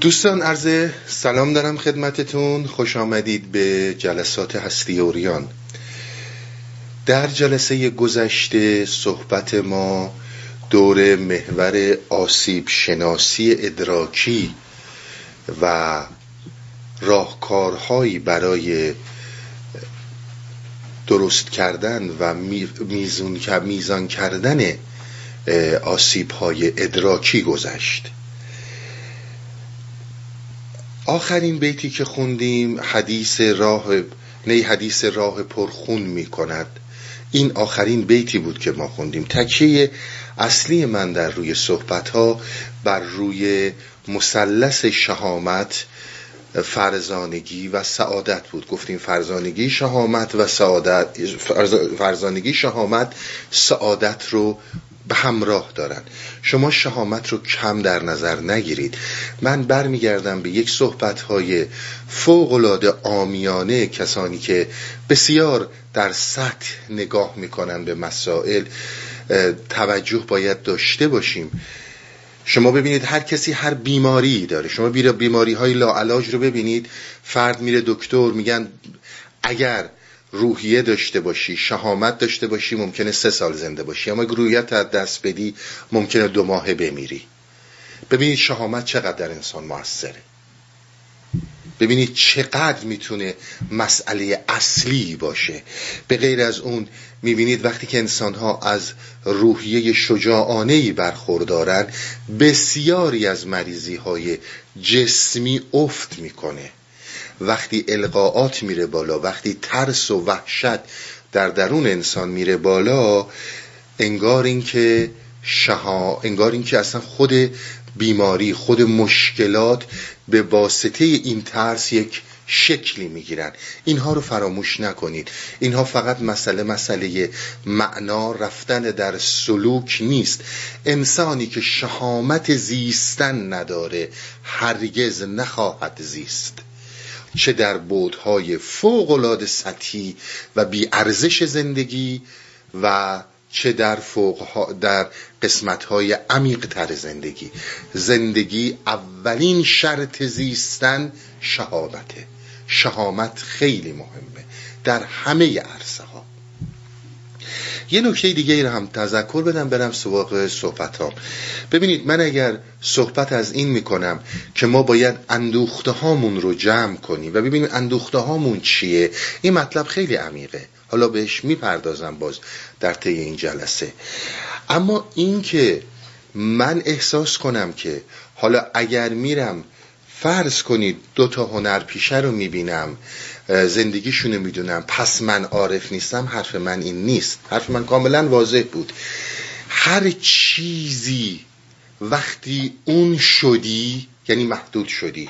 دوستان عرض سلام دارم خدمتتون. خوش آمدید به جلسات هستی اوریان. در جلسه گذشته صحبت ما دور محور آسیب شناسی ادراکی و راهکارهایی برای درست کردن و میزان کردن آسیب های ادراکی گذشت. آخرین بیتی که خوندیم حدیث راه نه حدیث راه پرخون می کند این آخرین بیتی بود که ما خوندیم. تکیه اصلی من در روی صحبت ها بر روی مثلث شهامت فرزانگی و سعادت بود. گفتیم فرزانگی شهامت و سعادت فرزانگی شهامت سعادت رو به همراه دارن. شما شهامت رو کم در نظر نگیرید. من برمیگردم به یک صحبت های فوق آمیانه کسانی که بسیار در سطح نگاه می‌کنن به مسائل. توجه باید داشته باشیم. شما ببینید هر کسی هر بیماری داره. شما بیماری های لاعلاج رو ببینید. فرد میره دکتر میگن اگر روحیه داشته باشی شهامت داشته باشی ممکنه سه سال زنده باشی. اما اگر روحیت از دست بدی ممکنه دو ماهه بمیری. ببینید شهامت چقدر در انسان موثره. ببینید چقدر می‌تونه مسئله اصلی باشه. به غیر از اون می‌بینید وقتی که انسان ها از روحیه شجاعانه برخوردارن بسیاری از مریضی های جسمی افت می‌کنه. وقتی القاعات میره بالا وقتی ترس و وحشت در درون انسان میره بالا انگار اینکه شها انگار اینکه اصلا خود بیماری خود مشکلات به واسطه این ترس یک شکلی می‌گیرن. اینها رو فراموش نکنید. اینها فقط مسئله مسئله معنا رفتن در سلوک نیست. انسانی که شهامت زیستن نداره هرگز نخواهد زیست. چه در بودهای فوقالعاده سطحی و بیارزش زندگی و چه در فوق در قسمت های عمیق تر زندگی. زندگی اولین شرط زیستن شهامته. شهامت خیلی مهمه. در همه عرصه ها یه نکته دیگه رو هم تذکر بدم برم سواق صحبت ها ببینید من اگر صحبت از این می‌کنم که ما باید اندوخته هامون رو جمع کنیم. و ببینیم اندوخته هامون چیه؟ این مطلب خیلی عمیقه. حالا بهش می‌پردازم باز در طی این جلسه. اما این که من احساس کنم که حالا اگر میرم فرض کنید دو تا هنر پیشه رو می‌بینم زندگیشونو می‌دونم. پس من عارف نیستم حرف من این نیست. حرف من کاملا واضح بود. هر چیزی وقتی اون شدی یعنی محدود شدی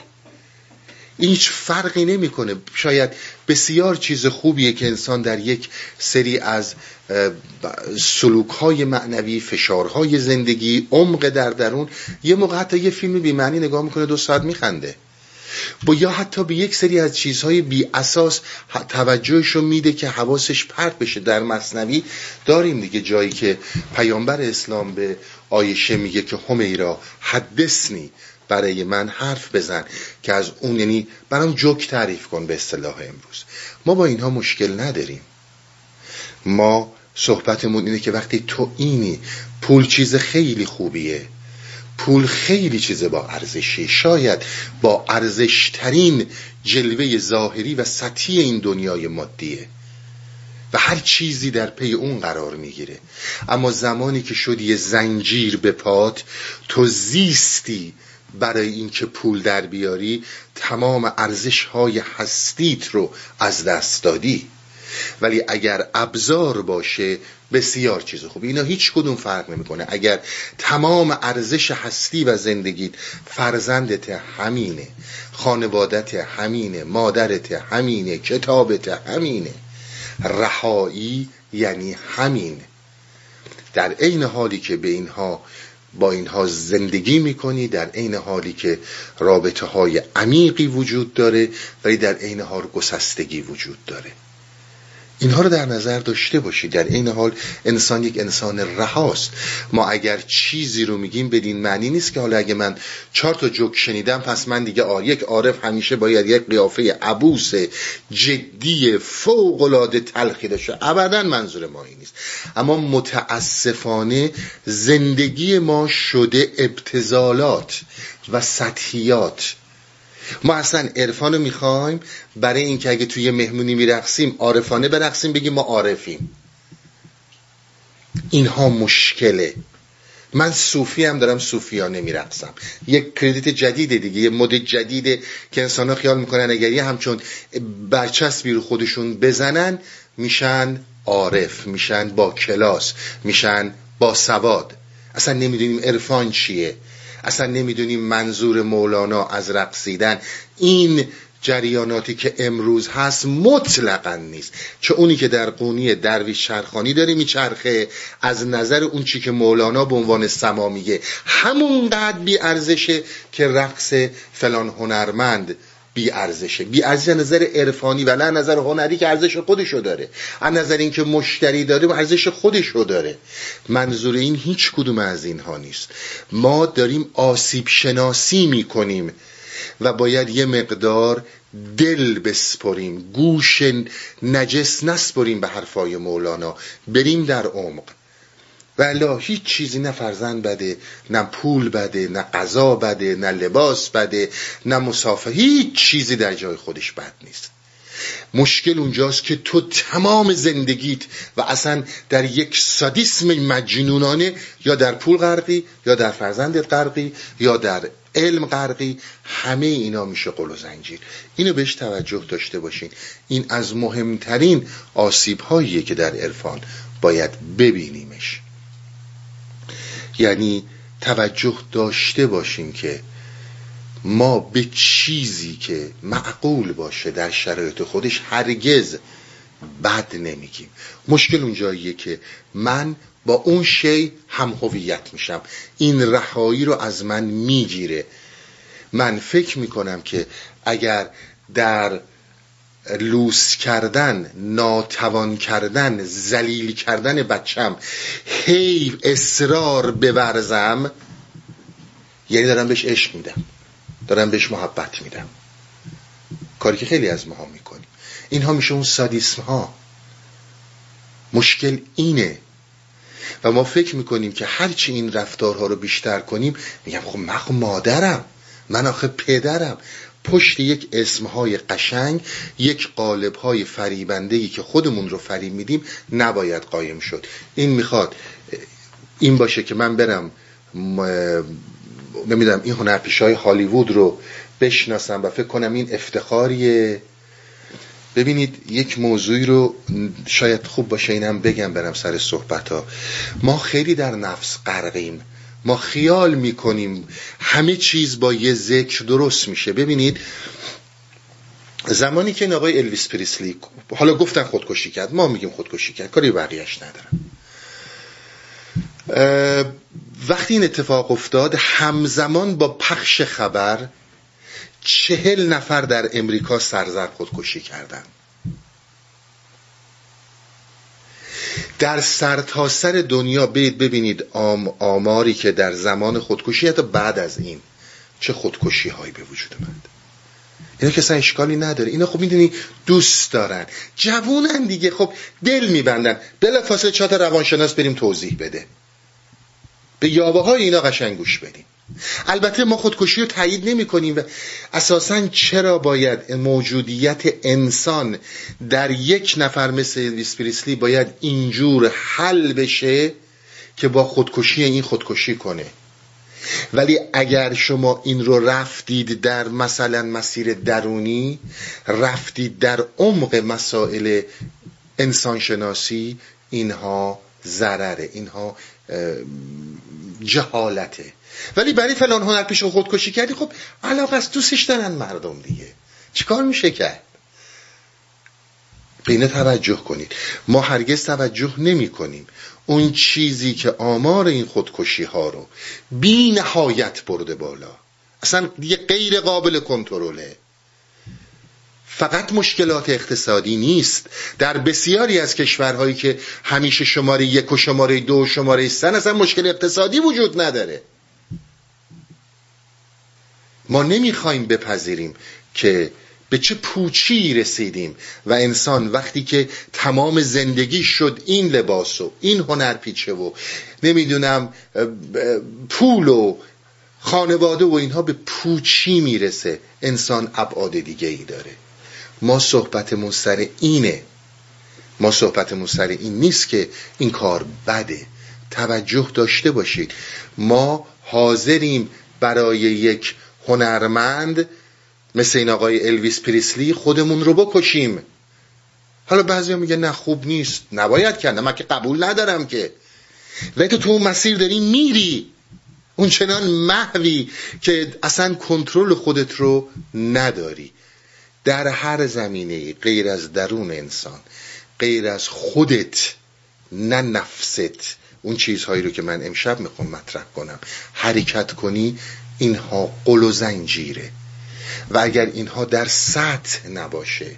این هیچ فرقی نمی‌کنه. شاید بسیار چیز خوبیه که انسان در یک سری از سلوک های معنوی فشارهای زندگی عمق در درون یه موقع حتی یه فیلم بیمعنی نگاه می‌کنه دو ساعت میخنده. با یا حتی به یک سری از چیزهای بی اساس توجهش رو میده که حواسش پرت بشه. در مصنوی داریم دیگه جایی که پیامبر اسلام به آیشه میگه که همیرا حدثنی برای من حرف بزن که از اون یعنی برام جوک تعریف کن به اصطلاح امروز. ما با اینها مشکل نداریم. ما صحبتمون اینه که وقتی تو اینی پول چیز خیلی خوبیه. پول خیلی چیز با ارزشی. شاید با ارزشترین جلوه ظاهری و سطحی این دنیای مادیه. و هر چیزی در پی اون قرار می‌گیره. اما زمانی که شدی یه زنجیر به پات تو زیستی برای اینکه پول در بیاری تمام ارزش های هستیت رو از دست دادی. ولی اگر ابزار باشه بسیار چیز خوب اینا هیچ کدوم فرق نمی‌کنه. اگر تمام ارزش هستی و زندگیت فرزندت همینه خانوادت همینه مادرت همینه کتابت همینه رهایی یعنی همین در عین حالی که به اینها با اینها زندگی می‌کنی در عین حالی که رابطه های عمیقی وجود داره ولی در عین حال گسستگی وجود داره. اینها رو در نظر داشته باشید در این حال انسان یک انسان رهاست. ما اگر چیزی رو میگیم بدین معنی نیست که حالا اگه من چهار تا جوک شنیدم پس من دیگه آر یک عارف همیشه باید یک قیافه عبوس جدی فوق العاده تلخی داشته. ابدا منظور ما این نیست. اما متاسفانه زندگی ما شده ابتزالات و سطحیات. ما اصلا عرفان رو می‌خوایم برای اینکه اگه توی مهمونی میرقصیم عارفانه برقصیم بگیم ما عارفیم. اینها مشکله. من صوفی هم دارم صوفیانه میرقصم. یک کردیت جدیده دیگه یه مد جدیده که انسان ها خیال می‌کنن اگر یه همچون برچسبی رو خودشون بزنن میشن عارف میشن با کلاس میشن با سواد. اصلا نمی‌دونیم عرفان چیه. اصلا نمی‌دونیم منظور مولانا از رقصیدن. این جریاناتی که امروز هست مطلقا نیست. چه اونی که در قونی درویش چرخانی داره میچرخه از نظر اون چی که مولانا به عنوان سما میگه. همونقدر بی ارزشه که رقص فلان هنرمند بی ارزشه. بی ارزش نظر عرفانی و نه نظر هنری که ارزش خودشو داره. از نظر اینکه مشتری داره ارزش خودشو داره. منظور این هیچ کدوم از اینها نیست. ما داریم آسیب شناسی می‌کنیم و باید یه مقدار دل بسپریم گوش نجس نسپریم به حرفای مولانا. بریم در عمق. ولی هیچ چیزی نه فرزند بده نه پول بده نه غذا بده نه لباس بده نه مسافه هیچ چیزی در جای خودش بد نیست. مشکل اونجاست که تو تمام زندگیت و اصلا در یک سادیسم مجنونانه یا در پول غرقی یا در فرزندت غرقی یا در علم غرقی همه اینا میشه قل و زنجیر. اینو بهش توجه داشته باشین. این از مهمترین آسیب هاییه که در عرفان باید ببینیمش یعنی توجه داشته باشیم که ما به چیزی که معقول باشه در شرایط خودش هرگز بد نمیگیم. مشکل اونجاییه که من با اون شی هم هویت میشم. این رهایی رو از من می‌گیره. من فکر می‌کنم که اگر در لوس کردن ناتوان کردن زلیل کردن بچم هی اصرار بورزم یعنی دارم بهش عشق میدم دارم بهش محبت میدم. کاری که خیلی از ماها می‌کنیم. اینها میشه اون سادیسم ها مشکل اینه. و ما فکر می‌کنیم که هرچی این رفتارها رو بیشتر کنیم میگم خب من خب مادرم من آخه پدرم. پشت یک اسمهای قشنگ یک قالبهای فریبندهی که خودمون رو فریب میدیم نباید قایم شد. این می‌خواد این باشه که من برم نمی‌دونم این هنرپیشه های هالیوود رو بشناسم و فکر کنم این افتخاریه. ببینید یک موضوعی رو شاید خوب باشه اینم بگم برم سر صحبت ها ما خیلی در نفس غرقیم. ما خیال می‌کنیم همه چیز با یه ذکر درست میشه. ببینید زمانی که این آقای الویس پریسلی حالا گفتن خودکشی کرد ما میگیم خودکشی کرد کاری بقیهش ندارم وقتی این اتفاق افتاد همزمان با پخش خبر چهل نفر در امریکا سرزر خودکشی کردند در سرتاسر سر دنیا بید ببینید آم آماری که در زمان خودکشی حتی بعد از این چه خودکشی هایی به وجود آمد اینا که اصلا اشکالی نداره. اینا خب می‌دونی دوست دارن. جوونن دیگه. خب دل میبندن. بلا فاصله چهار روانشناس بریم توضیح بده. به یابه های اینا قشنگ گوش بدیم. البته ما خودکشی رو تایید نمی کنیم و اساسا چرا باید موجودیت انسان در یک نفر مثل ویسپریسلی باید اینجور حل بشه که با خودکشی این خودکشی کنه؟ ولی اگر شما این رو رفتید در مثلا مسیر درونی رفتید در عمق مسائل انسانشناسی اینها ضرره اینها جهالته. ولی برای فلان هنر پیش خودکشی کردی خب علاقه از دوستش دارن مردم دیگه. چیکار میشه کرد؟ به توجه کنید. ما هرگز توجه نمی کنیم اون چیزی که آمار این خودکشی ها رو بی نهایت برده بالا. اصلا دیگه غیر قابل کنترله. فقط مشکلات اقتصادی نیست. در بسیاری از کشورهایی که همیشه شماره یک و شماره دو و شماره سن اصلا مشکل اقتصادی وجود نداره. ما نمی‌خوایم بپذیریم که به چه پوچی رسیدیم و انسان وقتی که تمام زندگی شد این لباس و این هنرپیچه و نمی‌دونم پول و خانواده و اینها به پوچی می‌رسه انسان ابعاد دیگه ای داره. ما صحبتمون سر اینه. ما صحبتمون سر این نیست که این کار بده. توجه داشته باشید. ما حاضریم برای یک هنرمند مثل این آقای الویس پریسلی خودمون رو بکشیم. حالا بعضی میگه نه خوب نیست. نباید کرد من که قبول ندارم که. و تو تو مسیر داری میری. اون چنان محوی که اصلا کنترل خودت رو نداری. در هر زمینه غیر از درون انسان غیر از خودت نه نفست. اون چیزهایی رو که من امشب می‌خوام مطرح کنم. حرکت کنی اینها قل و زنجیره. و اگر اینها در سطح نباشه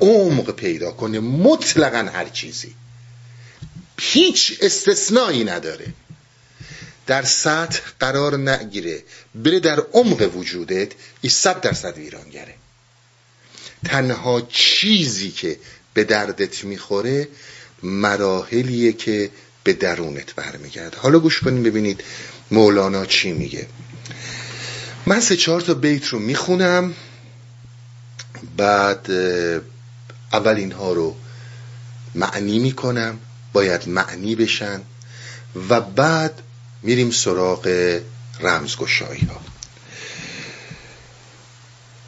عمق پیدا کنه مطلقا هر چیزی. هیچ استثنایی نداره. در سطح قرار نگیره. بره در عمق وجودت این صد درصد ویرانگره. تنها چیزی که به دردت می‌خوره مراحلیه که به درونت برمیگرده. حالا گوش کنیم ببینید مولانا چی میگه. من سه چهار تا بیت رو می‌خونم بعد اول اینها رو معنی می‌کنم باید معنی بشن و بعد میریم سراغ رمزگشایی ها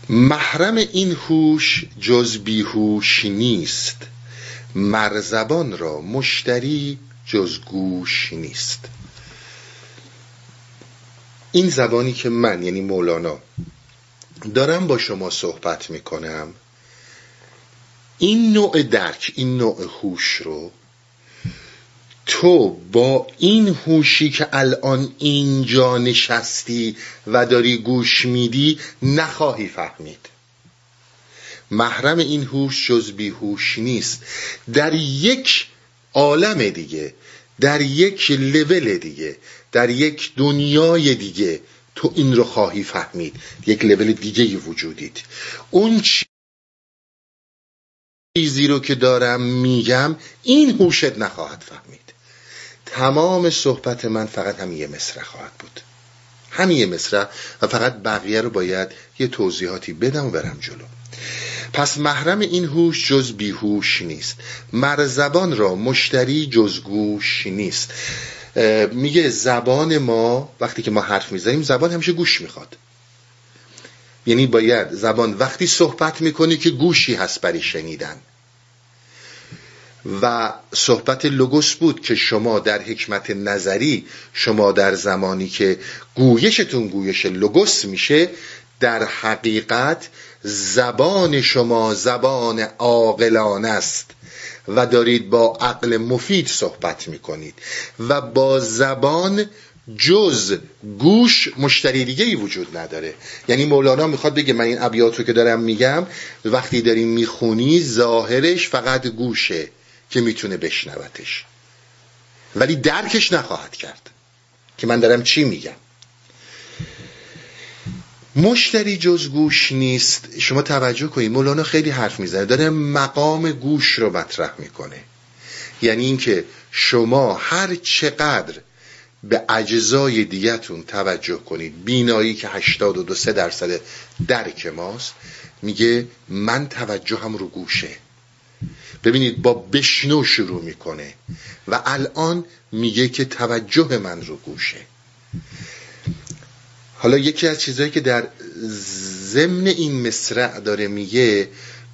محرم این هوش جز بیهوش نیست مرزبان را مشتری جز گوش نیست. این زبانی که من یعنی مولانا دارم با شما صحبت می‌کنم این نوع درک این نوع هوش رو تو با این هوشی که الان اینجا نشستی و داری گوش میدی نخواهی فهمید. محرم این هوش جز بیهوش نیست. در یک عالم دیگه در یک لول دیگه در یک دنیای دیگه تو این رو خواهی فهمید. یک لول دیگه وجودید. اون چیزی رو که دارم میگم این هوشت نخواهد فهمید. تمام صحبت من فقط همین یه مصره خواهد بود. همین یه مصره و فقط بقیه رو باید یه توضیحاتی بدم و برم جلو. پس محرم این هوش جز بیهوش نیست. مرزبان را مشتری جز گوش نیست. میگه زبان ما وقتی که ما حرف می‌زنیم زبان همیشه گوش می‌خواد. یعنی باید زبان وقتی صحبت می‌کنی که گوشی هست برای شنیدن. و صحبت لوگوس بود که شما در حکمت نظری شما در زمانی که گویشتون گویش لوگوس میشه در حقیقت زبان شما زبان عاقلانه است. و دارید با عقل مفید صحبت می‌کنید و با زبان جز گوش مشتری دیگه ای وجود نداره. یعنی مولانا می‌خواد بگه من این ابیات رو که دارم میگم وقتی داری می‌خونی ظاهرش فقط گوشه که می‌تونه بشنوتش. ولی درکش نخواهد کرد. که من دارم چی میگم؟ مشتری جز گوش نیست. شما توجه کنید مولانا خیلی حرف می‌زنه. داره مقام گوش رو مطرح می‌کنه. یعنی اینکه شما هر چقدر به اجزای دیگتون توجه کنید بینایی که 82 سه درصد درک ماست میگه من توجهم رو گوشه. ببینید با بشنو شروع می‌کنه و الان میگه که توجه من رو گوشه. حالا یکی از چیزهایی که در ضمن این مصرع داره میگه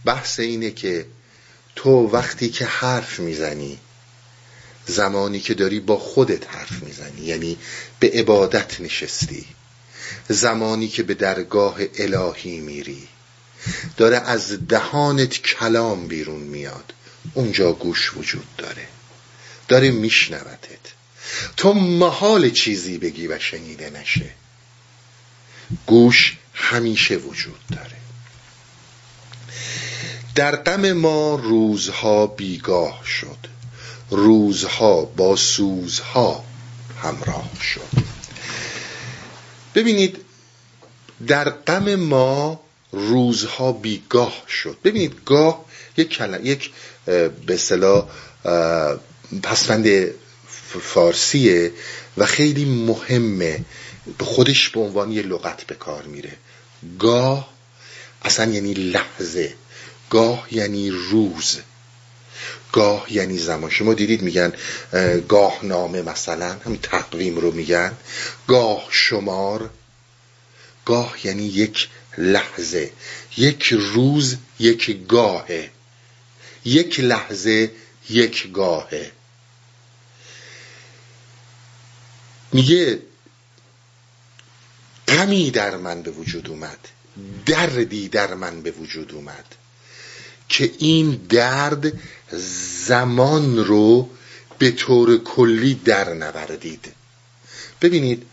بحث اینه که تو وقتی که حرف می‌زنی زمانی که داری با خودت حرف می‌زنی یعنی به عبادت نشستی زمانی که به درگاه الهی میری داره از دهانت کلام بیرون میاد اونجا گوش وجود داره داره میشنوتت. تو محال چیزی بگی و شنیده نشه. گوش همیشه وجود داره. در غم ما روزها بیگاه شد. روزها با سوزها همراه شد. ببینید در غم ما روزها بیگاه شد. ببینید گاه یک کلم یک به اصطلاح پسفند فارسیه و خیلی مهمه. خودش به عنوان یه لغت به کار میره. گاه اصلا یعنی لحظه. گاه یعنی روز. گاه یعنی زمان. شما دیدید میگن گاه نامه مثلا هم تقویم رو میگن. گاه شمار. گاه یعنی یک لحظه. یک روز یک گاهه. یک لحظه یک گاهه. میگه غمی در من به وجود اومد دردی در من به وجود اومد که این درد زمان رو به طور کلی در نوردید ببینید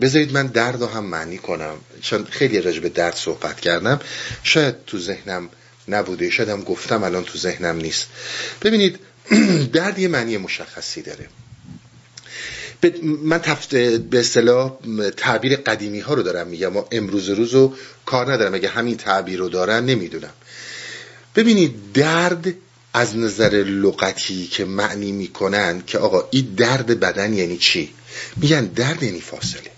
بذارید من درد رو هم معنی کنم. چون خیلی راجع به درد صحبت کردم. شاید تو ذهنم نبوده شاید هم گفتم الان تو ذهنم نیست. ببینید درد یه معنی مشخصی داره. من تفت به اصطلاح تعبیر قدیمی ها رو دارم میگم و امروز روز رو کار ندارم. اگه همین تعبیر رو دارن نمی‌دونم. ببینید درد از نظر لغتی که معنی می‌کنن که آقا این درد بدن یعنی چی؟ میگن درد یعنی فاصله.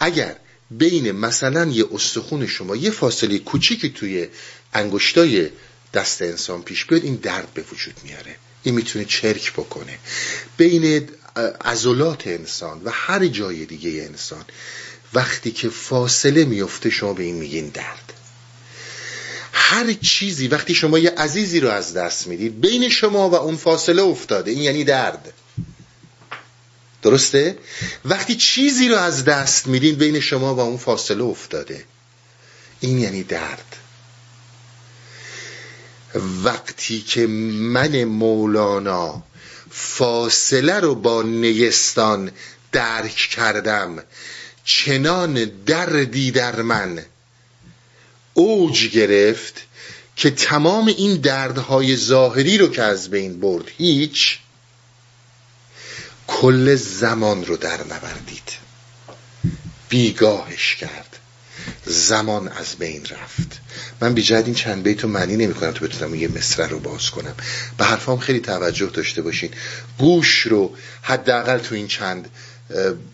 اگر بین مثلا یه استخون شما یه فاصله کوچیکی توی انگشتای دست انسان پیش بیاد این درد به وجود میاره. این می‌تونه چرک بکنه. بین عضلات انسان و هر جای دیگه انسان وقتی که فاصله میفته شما به این میگین درد. هر چیزی وقتی شما یه عزیزی رو از دست می‌دید بین شما و اون فاصله افتاده. این یعنی درد. درسته؟ وقتی چیزی رو از دست میدین بین شما و اون فاصله افتاده. این یعنی درد. وقتی که من مولانا فاصله رو با نیستان درک کردم. چنان دردی در من. اوج گرفت که تمام این دردهای ظاهری رو که از بین برد هیچ کل زمان رو در نوردید بیگاهش کرد. زمان از بین رفت. من بی این چند بیت رو معنی نمی کنم تو بتونم یه مصره رو باز کنم. به حرفام خیلی توجه داشته باشین. گوش رو حداقل تو این چند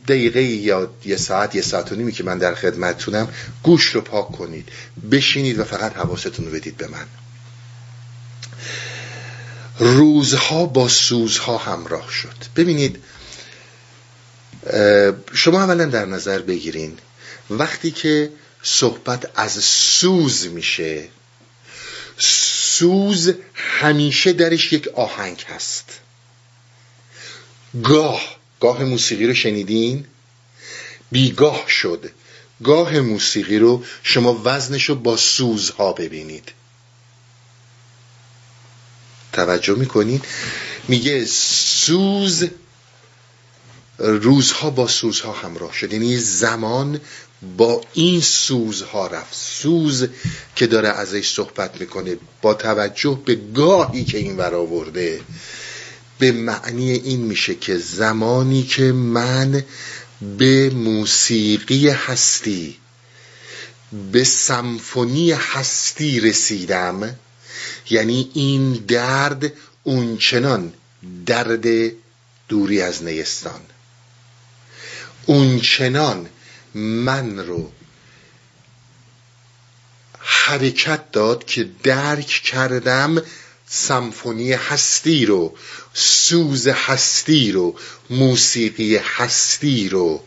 دقیقه یا یه ساعت یه ساعت و نیمی که من در خدمتتونم گوش رو پاک کنید. بشینید و فقط حواستون رو بدید به من. روزها با سوزها همراه شد. ببینید شما اولا در نظر بگیرین. وقتی که صحبت از سوز میشه. سوز همیشه درش یک آهنگ هست. گاه گاه موسیقی رو شنیدین؟ بیگاه شد. گاه موسیقی رو شما وزنش رو با سوزها ببینید. توجه می‌کنین؟ میگه سوز روزها با سوزها همراه شد. یعنی زمان با این سوزها رفت. سوز که داره ازش صحبت می‌کنه با توجه به گاهی که این ورآورده به معنی این میشه که زمانی که من به موسیقی هستی به سمفونی هستی رسیدم یعنی این درد اونچنان درد دوری از نیستان. اونچنان من رو حرکت داد که درک کردم سمفونی هستی رو سوز هستی رو موسیقی هستی رو.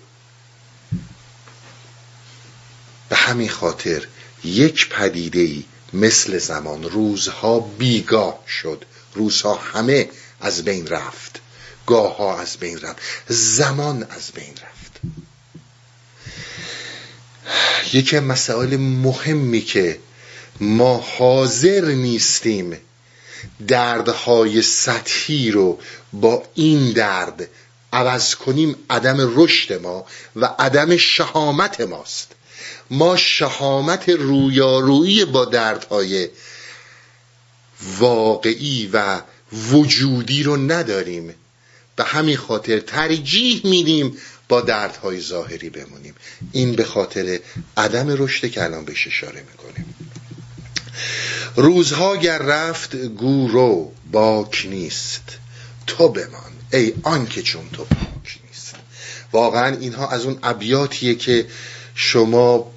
به همین خاطر یک پدیده ای مثل زمان روزها بیگاه شد. روزها همه از بین رفت. گاه ها از بین رفت. زمان از بین رفت. یکی مسائل مهمی که ما حاضر نیستیم دردهای سطحی رو با این درد عوض کنیم عدم رشد ما و عدم شهامت ماست. ما شهامت رویارویی با دردهای واقعی و وجودی رو نداریم. به همین خاطر ترجیح میدیم با دردهای ظاهری بمونیم. این به خاطر عدم رشد که الان بهش اشاره می‌کنیم. روزها گر رفت گورو باک نیست. تو بمان. ای آنکه چون تو پاک نیست. واقعا اینها از اون ابیاتیه که شما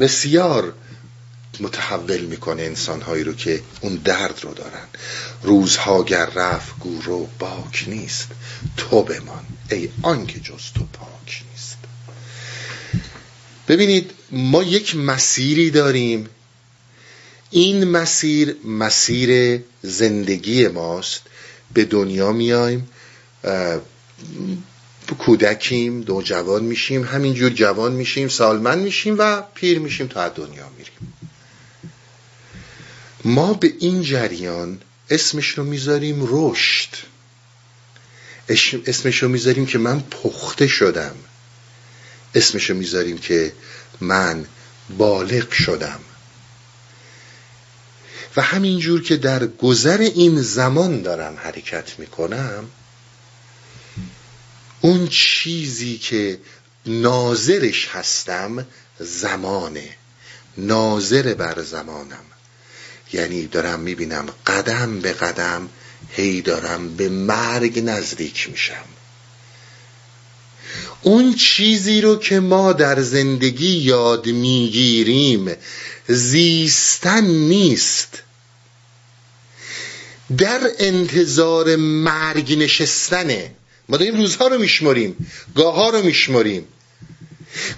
بسیار متحول می‌کنه انسانهایی رو که اون درد رو دارن. روزها گر رفت گورو باک نیست تو بمان ای آنکه جز تو پاک نیست. ببینید ما یک مسیری داریم. این مسیر مسیر زندگی ماست. به دنیا میایم کودکیم دو جوان میشیم همینجور جوان میشیم سالمند میشیم و پیر میشیم تا دنیا میریم. ما به این جریان اسمش رو می‌ذاریم رشد. اسمش رو می‌ذاریم که من پخته شدم. اسمش رو می‌ذاریم که من بالغ شدم. و همینجور که در گذر این زمان دارم حرکت می‌کنم اون چیزی که ناظرش هستم زمانه. ناظر بر زمانم. یعنی دارم می‌بینم قدم به قدم هی دارم به مرگ نزدیک میشم. اون چیزی رو که ما در زندگی یاد می‌گیریم زیستن نیست. در انتظار مرگ نشستنه. ما داریم روزها رو میشماریم گاه ها رو میشماریم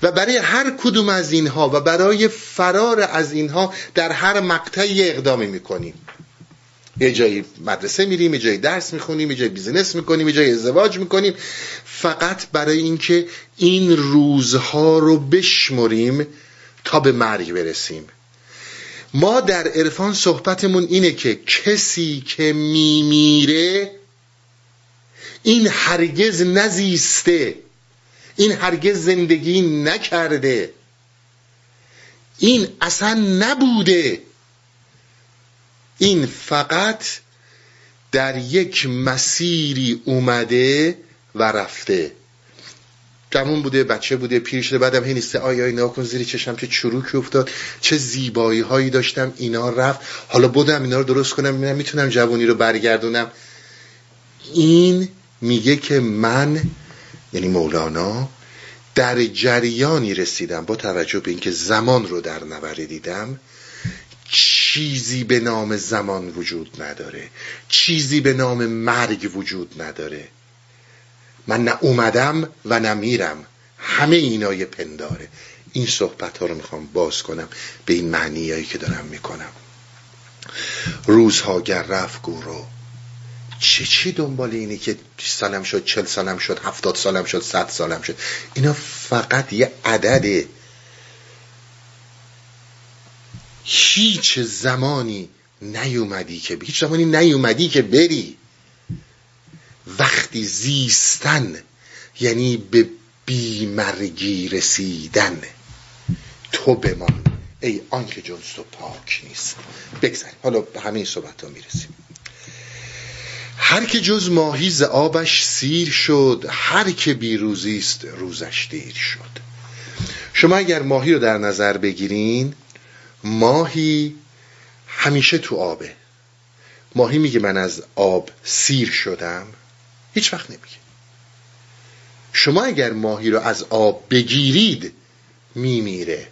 و برای هر کدوم از اینها و برای فرار از اینها در هر مقطعی اقدامی می‌کنیم. یه جایی مدرسه میریم یه جایی درس می‌خونیم یه جایی بیزنس می‌کنیم یه جایی ازدواج می‌کنیم. فقط برای اینکه این روزها رو بشمریم تا به مرگ برسیم. ما در عرفان صحبتمون اینه که کسی که میمیره این هرگز نزیسته این هرگز زندگی نکرده. این اصلا نبوده. این فقط در یک مسیری اومده و رفته. جمون بوده بچه بوده پیر شده بعدم هی نیسته. آیا اینا کن زیر چشم چه چروکی افتاد چه زیبایی هایی داشتم. اینا رفت. حالا بودم اینا رو درست کنم ببینم می‌تونم جوانی رو برگردونم. این میگه که من یعنی مولانا در جریانی رسیدم با توجه به اینکه زمان رو در نوره دیدم چیزی به نام زمان وجود نداره چیزی به نام مرگ وجود نداره. من نه اومدم و نه میرم. همه اینای پنداره. این صحبت ها رو می‌خوام باز کنم به این معنیایی که دارم می‌کنم. روزها گر رفت چه چی دنبال اینه که 20 سالم شد 40 سالم شد 70 سالم شد 100 سالم شد؟ اینا فقط یه عدده. هیچ زمانی نیومدی که هیچ زمانی نیومدی که بری. وقتی زیستن یعنی به بیمرگی رسیدن تو بمان. ای آنکه جنس تو پاک نیست. بگذاریم حالا به همین صحبت ها می‌رسیم. هر که جز ماهی ز آبش سیر شد هر که بیروزی است روزش دیر شد. شما اگر ماهی رو در نظر بگیرین ماهی همیشه تو آبه. ماهی میگه من از آب سیر شدم. هیچ وقت نمیگه. شما اگر ماهی رو از آب بگیرید میمیره.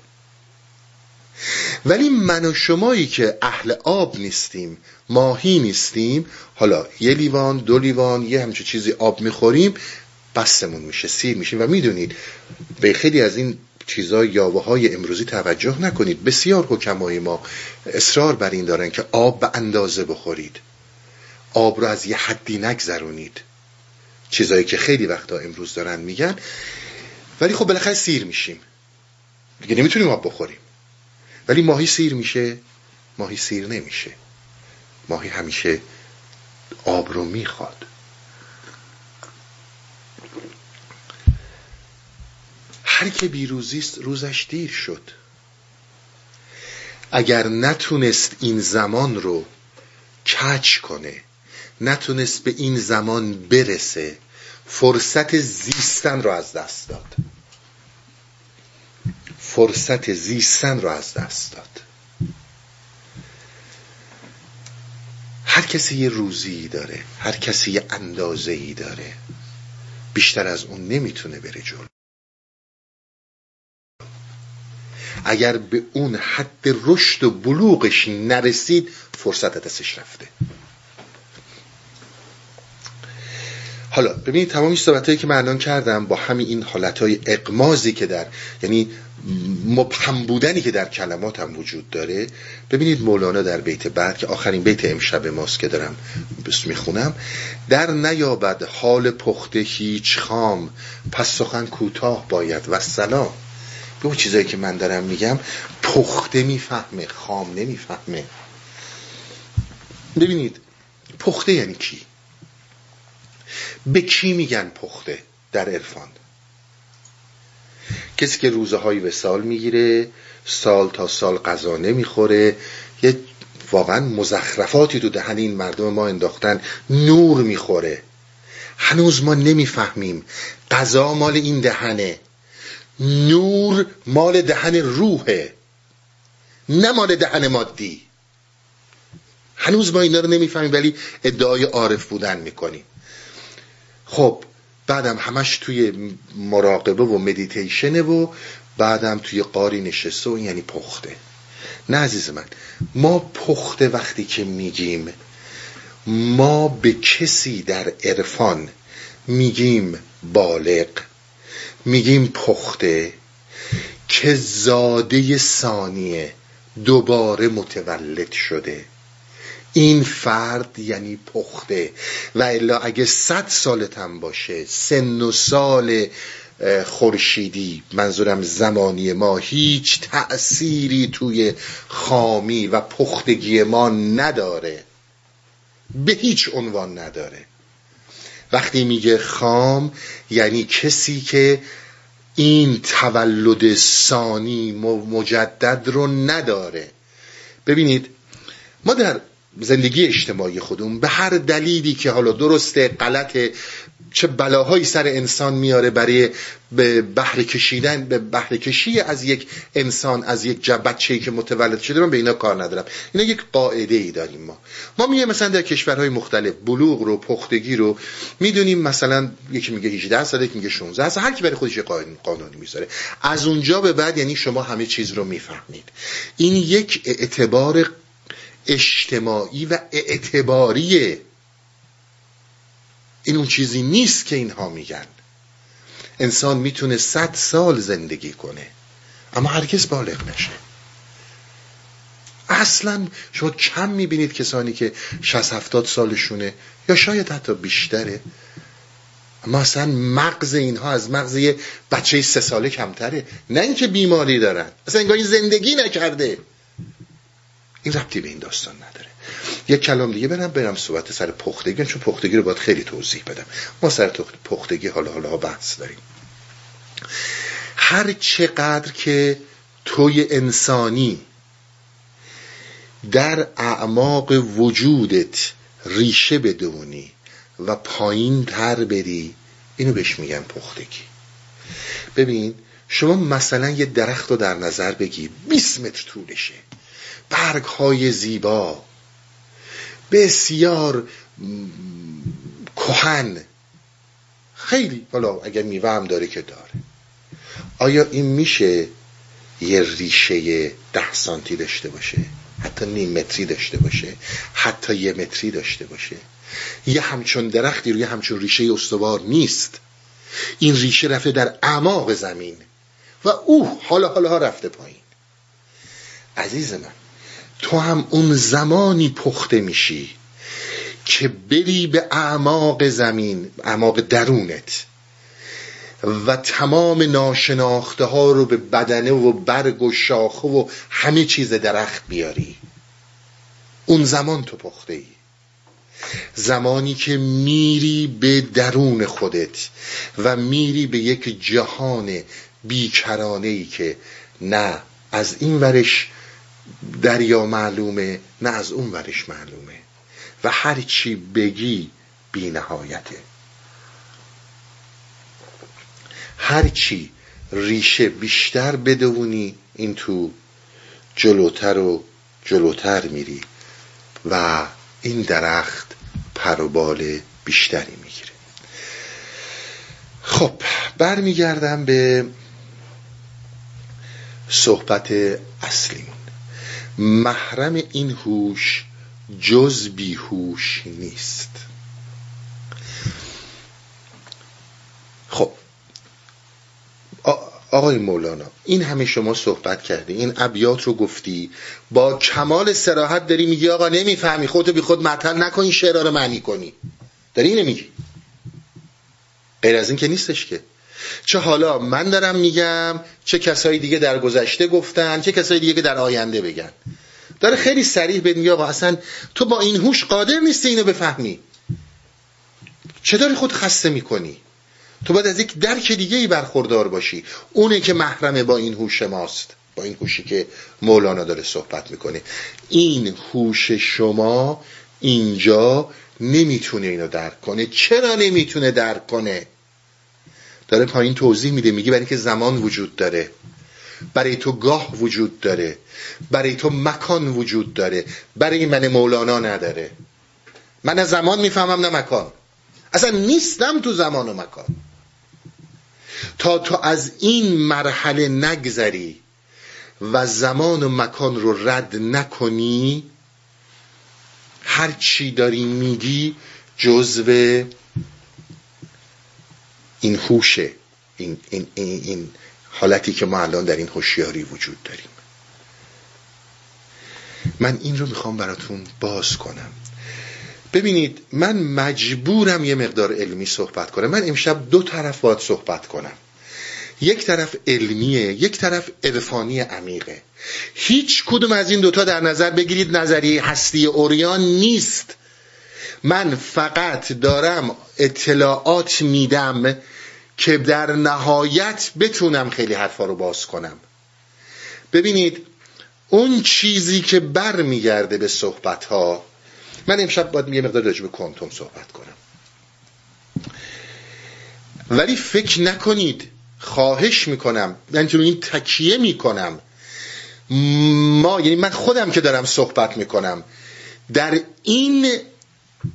ولی من و شمایی که اهل آب نیستیم ماهی نیستیم. حالا یه لیوان دو لیوان یه همچه چیزی آب می‌خوریم بستمون میشه سیر میشیم و می‌دونید به خیلی از این چیزا یاوه های امروزی توجه نکنید. بسیار حکمای ما اصرار بر این دارن که آب به اندازه بخورید. آب رو از یه حدی نگذرونید. چیزایی که خیلی وقتا امروز دارن میگن. ولی خب بالاخره سیر میشیم. دیگه نمی‌تونیم آب بخوریم. ولی ماهی سیر میشه ماهی سیر نمیشه. ماهی همیشه آب رو می‌خواد. هر که بیروزیست روزش دیر شد. اگر نتونست این زمان رو کچ کنه نتونست به این زمان برسه فرصت زیستن رو از دست داد. فرصت زیستن رو از دست داد. هر کسی یه روزی داره هر کسی یه اندازه ای داره. بیشتر از اون نمی‌تونه بره جلو. اگر به اون حد رشد و بلوغش نرسید فرصت دستش رفته. حالا ببینید تمام این صحبت که من الان کردم با همین این حالت های اقمازی که در یعنی مبهم بودنی که در کلمات هم وجود داره ببینید مولانا در بیت بعد که آخرین بیت امشب ماست که دارم بس می‌خونم در نیابد حال پخته هیچ خام پس سخن کوتاه باید و سلام. به اون چیزایی که من دارم میگم پخته می‌فهمه خام نمی‌فهمه. ببینید پخته یعنی کی؟ به کی میگن پخته در عرفان؟ کسی که روزه های وسال می‌گیره سال تا سال غذا نمی‌خوره یه واقعا مزخرفاتی تو دهن این مردم ما انداختن نور می‌خوره. هنوز ما نمی‌فهمیم غذا مال این دهنه. نور مال دهن روحه نه مال دهن مادی. هنوز ما اینا رو نمی‌فهمیم ولی ادعای عارف بودن می‌کنیم. خب بعدم همش توی مراقبه و مدیتیشنه و بعدم توی قاری نشسته و یعنی پخته. نه عزیز من ما پخته وقتی که میگیم ما به کسی در عرفان میگیم بالغ میگیم پخته که زاده ثانیه دوباره متولد شده. این فرد یعنی پخته. و الا اگه صد سالتم باشه سن و سال خورشیدی منظورم زمانی ما هیچ تأثیری توی خامی و پختگی ما نداره. به هیچ عنوان نداره. وقتی میگه خام یعنی کسی که این تولد ثانی مجدد رو نداره. ببینید ما در زندگی اجتماعی خودمون به هر دلیلی که حالا درسته غلطه چه بلاهایی سر انسان میاره برای به بهره کشیدن به بهره کشی از یک انسان از یک بچه‌ای که متولد شده من به اینا کار ندارم. اینا یک قاعده ای داریم ما. ما میه مثلا در کشورهای مختلف بلوغ رو پختگی رو می‌دونیم مثلا یکی میگه 18 سال یکی میگه 16 سال هر کی برای خودش قانونی می‌ذاره. از اونجا به بعد یعنی شما همه چیز رو می‌فهمید. این یک اعتبار اجتماعی و اعتباریه این اون چیزی نیست که اینها میگن. انسان می‌تونه صد سال زندگی کنه اما هرگز بالغ نشه. اصلا شما کم می‌بینید کسانی که 60 70 سالشونه یا شاید حتی بیشتره. اما اصلا مغز اینها از مغز یه بچه سه ساله کمتره. نه اینکه بیماری دارن. اصلا انگار زندگی نکرده. این ربطی به این داستان نداره. یک کلام دیگه برم برم صحبت سر پختگی چون پختگی رو باید خیلی توضیح بدم. ما سر پختگی حالا حالا بحث داریم. هر چقدر که توی انسانی در اعماق وجودت ریشه بدونی و پایین تر بری اینو بهش میگن پختگی. ببین شما مثلا یه درخت رو در نظر بگیر 20 متر طولشه. برگ های زیبا. بسیار کهن. خیلی حالا اگر میوه هم داره که داره. آیا این میشه یه ریشه ده سانتی داشته باشه؟ حتی نیم متری داشته باشه؟ حتی یه متری داشته باشه؟ یه همچون درختی روی همچون ریشه استوار نیست. این ریشه رفته در اعماق زمین و اوه حالا حالا رفته پایین. عزیز من تو هم اون زمانی پخته میشی که بری به اعماق زمین اعماق درونت. و تمام ناشناخته ها رو به بدنه و برگ و شاخه و همه چیز درخت بیاری. اون زمان تو پخته ای. زمانی که میری به درون خودت و میری به یک جهان بیکرانه ای که نه از این ورش دریا معلومه نه از اون ورش معلومه. و هر چی بگی بی نهایته. هر چی ریشه بیشتر بدونی این تو جلوتر و جلوتر میری و این درخت پر و بال بیشتری می‌گیره. خب برمیگردم به صحبت اصلیمون محرم این هوش جز بیهوش نیست. خب آقای مولانا این همه شما صحبت کردی این ابیات رو گفتی با کمال سراحت داری میگی آقا نمی‌فهمی خودتو بی خود مطل نکنی شعرها رو معنی کنی. داری اینو میگی؟ غیر از این که نیستش که. چه حالا من دارم میگم چه کسایی دیگه در گذشته گفتن چه کسایی دیگه در آینده بگن. داره خیلی سریح به میگه آقا اصلا تو با این هوش قادر نیستی اینو بفهمی. چه داری خود خسته می‌کنی؟ تو باید از یک درک دیگه ای برخوردار باشی. اونه که محرمه با این هوش ماست با این هوشی که مولانا داره صحبت می‌کنه. این هوش شما اینجا نمی‌تونه اینو درک کنه. چرا نمی‌تونه درک کنه؟ داره پایین توضیح میده میگه برای اینکه زمان وجود داره. برای تو گاه وجود داره. برای تو مکان وجود داره. برای من مولانا نداره. من از زمان می‌فهمم نه مکان. اصلا نیستم تو زمان و مکان. تا تو از این مرحله نگذری و زمان و مکان رو رد نکنی هر چی داری میگی جزو این هوشه این, این, این, این حالتی که ما الان در این هوشیاری وجود داریم. من این رو می‌خوام براتون باز کنم. ببینید من مجبورم یه مقدار علمی صحبت کنم. من امشب دو طرف باید صحبت کنم. یک طرف علمیه یک طرف عرفانی عمیقه. هیچ کدوم از این دوتا در نظر بگیرید نظریه هستی اوریان نیست. من فقط دارم اطلاعات میدم که در نهایت بتونم خیلی حرفا رو باز کنم. ببینید اون چیزی که بر میگرده به صحبت ها من امشب باید یه مقدار راجع به کوانتوم صحبت کنم. ولی فکر نکنید خواهش می‌کنم من این تکیه می‌کنم. ما یعنی من خودم که دارم صحبت می‌کنم در این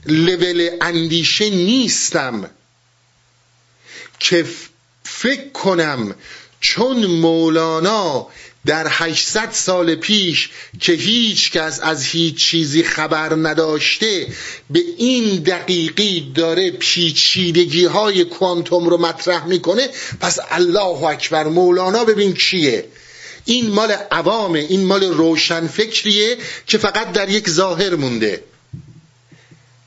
لول اندیشه نیستم. که فکر کنم چون مولانا در 800 سال پیش که هیچ کس از هیچ چیزی خبر نداشته به این دقیقی داره پیچیدگی های کوانتوم رو مطرح می‌کنه پس الله اکبر مولانا ببین چیه. این مال عوامه این مال روشن فکریه که فقط در یک ظاهر مونده.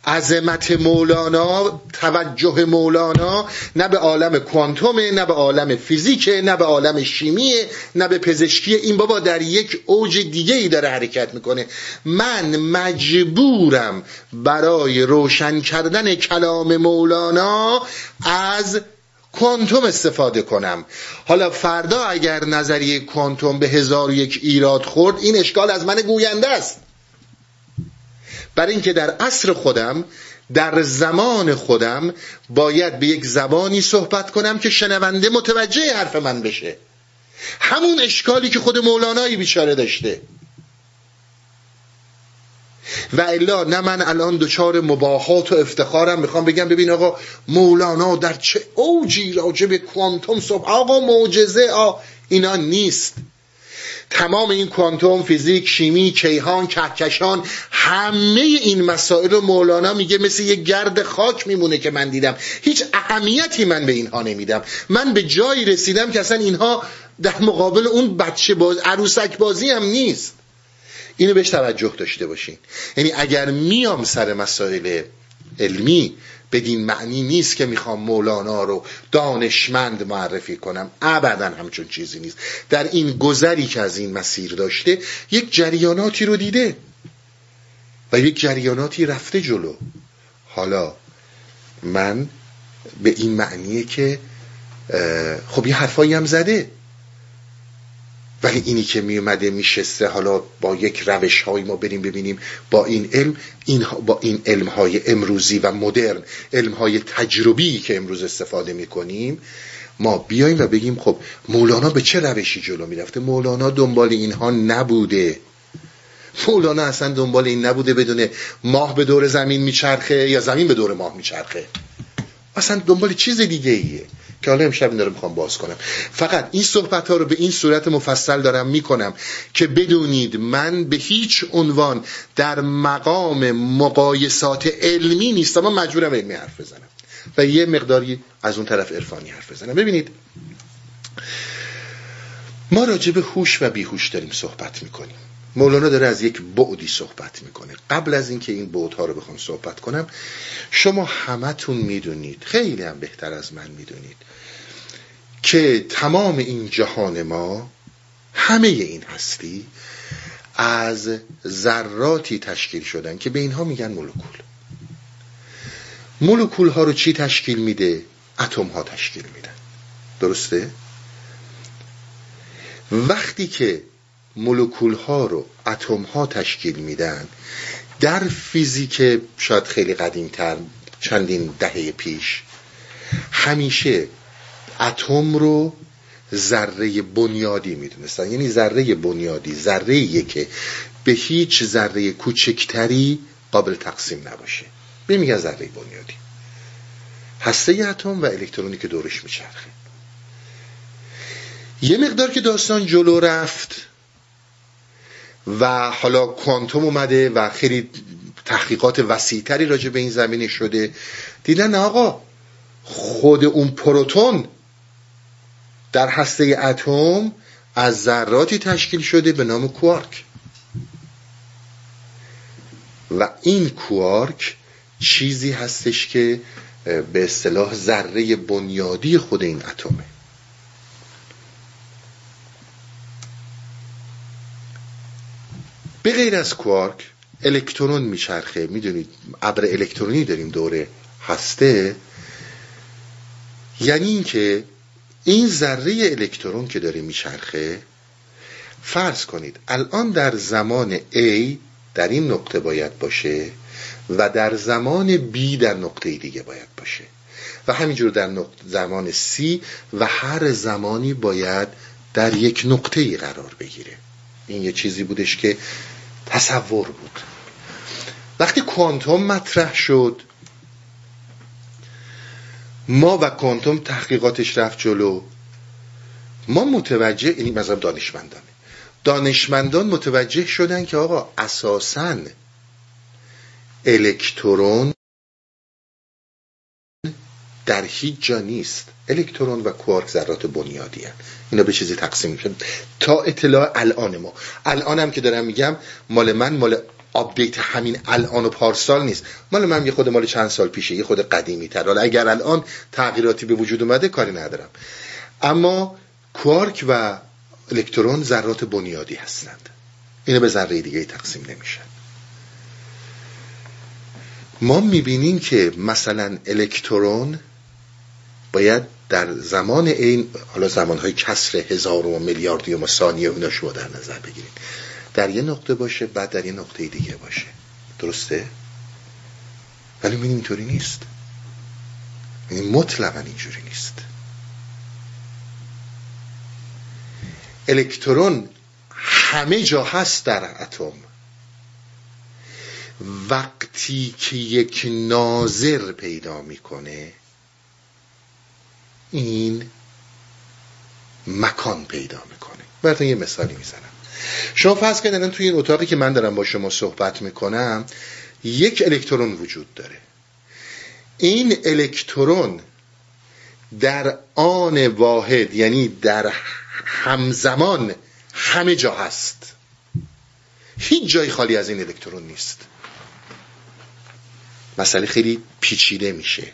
عظمت مولانا توجه مولانا نه به عالم کوانتومه نه به عالم فیزیکه نه به عالم شیمیه نه به پزشکی. این بابا در یک اوج دیگه ای داره حرکت می‌کنه. من مجبورم برای روشن کردن کلام مولانا از کوانتوم استفاده کنم. حالا فردا اگر نظریه کوانتوم به هزار یک ایراد خورد این اشکال از من گوینده است. برای اینکه در عصر خودم در زمان خودم باید به یک زبانی صحبت کنم که شنونده متوجه حرف من بشه. همون اشکالی که خود مولانایی بیچاره داشته. و الا نه من الان دچار مباهات و افتخارم. می‌خوام بگم ببین آقا مولانا در چه اوجی راجع به کوانتوم صبح؟ آقا معجزه آ اینا نیست. تمام این کوانتوم فیزیک شیمی کیهان کهکشان همه این مسائل رو مولانا میگه مثل یه گرد خاک میمونه که من دیدم. هیچ اهمیتی من به اینها نمیدم. من به جایی رسیدم که اصلا اینها در مقابل اون بچه باز عروسک بازی هم نیست. اینو بهش توجه داشته باشین. یعنی اگر میام سر مسائل علمی بدین معنی نیست که می‌خوام مولانا رو دانشمند معرفی کنم. ابدا همچون چیزی نیست. در این گذری که از این مسیر داشته یک جریاناتی رو دیده و یک جریاناتی رفته جلو. حالا من به این معنیه که خب یه حرفایی هم زده. ولی اینی که می اومده میشسته حالا با یک روش های ما بریم ببینیم با این علم این با این علم های امروزی و مدرن علم های تجربی که امروز استفاده می‌کنیم ما بیایم و بگیم خب مولانا به چه روشی جلو می‌رفته؟ مولانا دنبال اینها نبوده. مولانا اصلا دنبال این نبوده بدونه ماه به دور زمین میچرخه یا زمین به دور ماه میچرخه. اصلا دنبال چیز دیگه ایه که حالا امشب این رو می‌خوام باز کنم. فقط این صحبت ها رو به این صورت مفصل دارم می‌کنم که بدونید من به هیچ عنوان در مقام مقایسات علمی نیستم. من مجبورم علمی حرف بزنم. و یه مقداری از اون طرف عرفانی حرف بزنم. ببینید ما راجع به هوش و بیهوش داریم صحبت می‌کنیم. مولانا داره از یک بعدی صحبت می‌کنه. قبل از اینکه این بعدها رو بخوام صحبت کنم شما همتون می‌دونید خیلی هم بهتر از من می‌دونید که تمام این جهان ما همه این هستی از ذراتی تشکیل شدن که به اینها میگن مولکول. مولکول ها رو چی تشکیل میده؟ اتم ها تشکیل میدن. درسته؟ وقتی که مولکول ها رو اتم ها تشکیل میدن در فیزیک شاید خیلی قدیمتر چندین دهه پیش همیشه اتم رو ذره بنیادی می‌دونستن. یعنی ذره بنیادی ذره که به هیچ ذره کوچکتری قابل تقسیم نباشه. به میگن ذره بنیادی. هسته اتم و الکترونی که دورش میچرخه. یه مقدار که داستان جلو رفت و حالا کوانتوم اومده و خیلی تحقیقات وسیعتری راجع به این زمینه شده دیدن آقا خود اون پروتون در هسته اتم از ذراتی تشکیل شده به نام کوارک. و این کوارک چیزی هستش که به اصطلاح ذره بنیادی خود این اتمه. به غیر از کوارک الکترون میچرخه. می‌دونید ابر الکترونی داریم دوره هسته. یعنی اینکه این ذره الکترون که داره میچرخه فرض کنید الان در زمان A در این نقطه باید باشه و در زمان B در نقطه دیگه باید باشه. و همینجور در زمان C و هر زمانی باید در یک نقطه ای قرار بگیره. این یه چیزی بودش که تصور بود. وقتی کوانتوم مطرح شد ما و کوانتوم تحقیقاتش رفت جلو. ما متوجه یعنی مثلا دانشمندانه. دانشمندان متوجه شدن که آقا اساسا الکترون در هیچ جا نیست. الکترون و کوارک ذرات بنیادی هن. اینا به چیزی تقسیم میشن. تا اطلاع الان ما. الان هم که دارم میگم مال من مال update همین الان و پارسال نیست. مال من یه خود مال چند سال پیشه یه خود قدیمی تر حالا اگر الان تغییراتی به وجود اومده کاری ندارم. اما کوارک و الکترون ذرات بنیادی هستند. اینا به ذره دیگه تقسیم نمیشن ما می‌بینیم که مثلا الکترون باید در زمان این حالا زمانهای کسر هزار و میلیاردیوم و ثانیه اینا شما در نظر بگیرید. در یه نقطه باشه بعد در یه نقطه دیگه باشه. درسته؟ ولی می‌بینیم اینطوری نیست. یعنی مطلقا اینجوری نیست. الکترون همه جا هست در اتم. وقتی که یک ناظر پیدا می‌کنه این مکان پیدا می‌کنه. براتون یه مثالی می‌زنم. شما فرض کنید الان توی این اتاقی که من دارم با شما صحبت می‌کنم یک الکترون وجود داره. این الکترون در آن واحد یعنی در همزمان همه جا هست. هیچ جای خالی از این الکترون نیست. مسئله خیلی پیچیده میشه.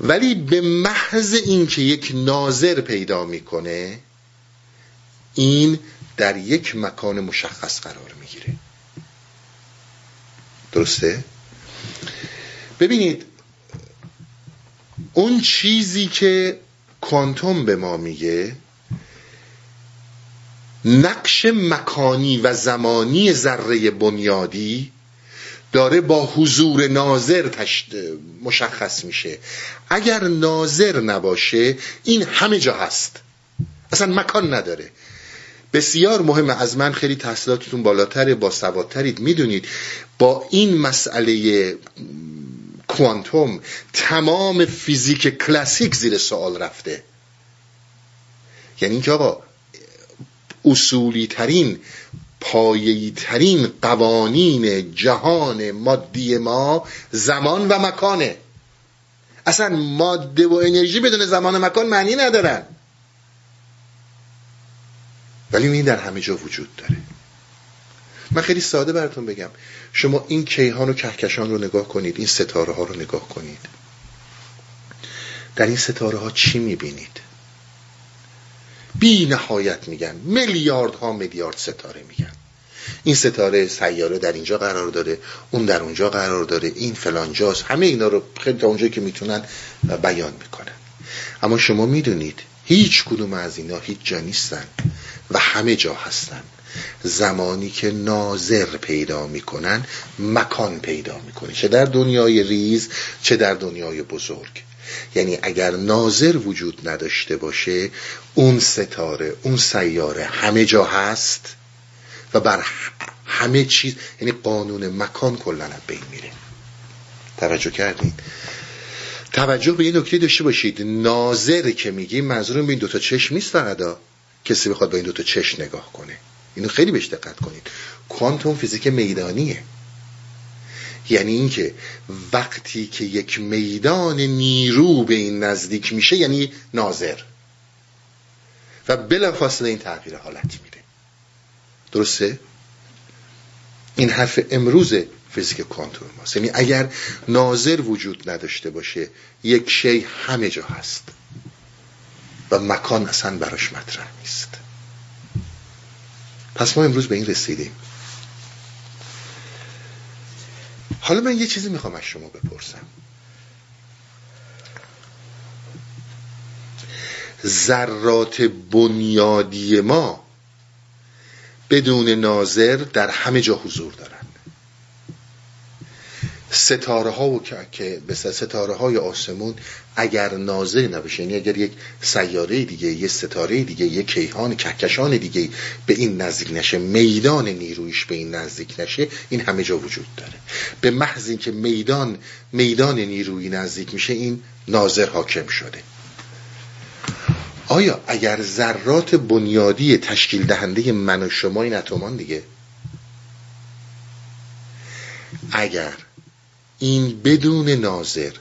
ولی به محض اینکه یک ناظر پیدا می‌کنه این در یک مکان مشخص قرار می‌گیره. درسته؟ ببینید اون چیزی که کوانتوم به ما میگه نقش مکانی و زمانی ذره بنیادی داره با حضور ناظر تشت مشخص میشه. اگر ناظر نباشه این همه جا هست. اصلا مکان نداره. بسیار مهمه از من خیلی تحصیلاتتون بالاتره با سوادترید. می‌دونید با این مسئله کوانتوم تمام فیزیک کلاسیک زیر سوال رفته. یعنی اینکه آقا اصولی ترین پایهی ترین قوانین جهان مادی ما زمان و مکانه. اصلا ماده و انرژی بدون زمان و مکان معنی ندارن. ولی این در همه جا وجود داره. من خیلی ساده براتون بگم. شما این کیهان و کهکشان رو نگاه کنید این ستاره ها رو نگاه کنید. در این ستاره ها چی می‌بینید؟ بی نهایت میگن. میلیارد ها میلیارد ستاره میگن. این ستاره سیاره در اینجا قرار داره اون در اونجا قرار داره این فلانجاست همه اینا رو خیلی تا اونجا که می‌تونن بیان می‌کنن. اما شما می‌دونید هیچ کدوم از اینا هیچ جا نیستن. و همه جا هستن. زمانی که ناظر پیدا می‌کنن مکان پیدا می‌کنه. چه در دنیای ریز چه در دنیای بزرگ. یعنی اگر ناظر وجود نداشته باشه اون ستاره اون سیاره همه جا هست و بر همه چیز یعنی قانون مکان کلا بین میره. توجه کردید توجه به این نکته داشته باشید. ناظر که میگیم منظور این دوتا چشم نیست فقط کسی بخواد با این دوتا چشم نگاه کنه. اینو خیلی بهش دقت کنید. کوانتوم فیزیک میدانیه. یعنی اینکه وقتی که یک میدان نیرو به این نزدیک میشه یعنی ناظر. و بلافاصله این تغییر حالت میده. درسته؟ این حرف امروز فیزیک کوانتوم ماست. یعنی اگر ناظر وجود نداشته باشه یک شی همه جا هست. و مکان اصلا براش مطرح نیست. پس ما امروز به این رسیدیم. حالا من یه چیزی می‌خوام از شما بپرسم. ذرات بنیادی ما بدون ناظر در همه جا حضور دارن. ستاره ها و که به ستاره های آسمون اگر ناظر نباشه یعنی اگر یک سیاره دیگه یه ستاره دیگه یه کیهان کهکشان دیگه به این نزدیک نشه میدان نیرویش به این نزدیک نشه این همه جا وجود داره. به محض اینکه میدان میدان نیرویی نزدیک میشه این ناظر حاکم شده. آیا اگر ذرات بنیادی تشکیل دهنده من و شما این اتمان دیگه؟ اگر این بدون ناظر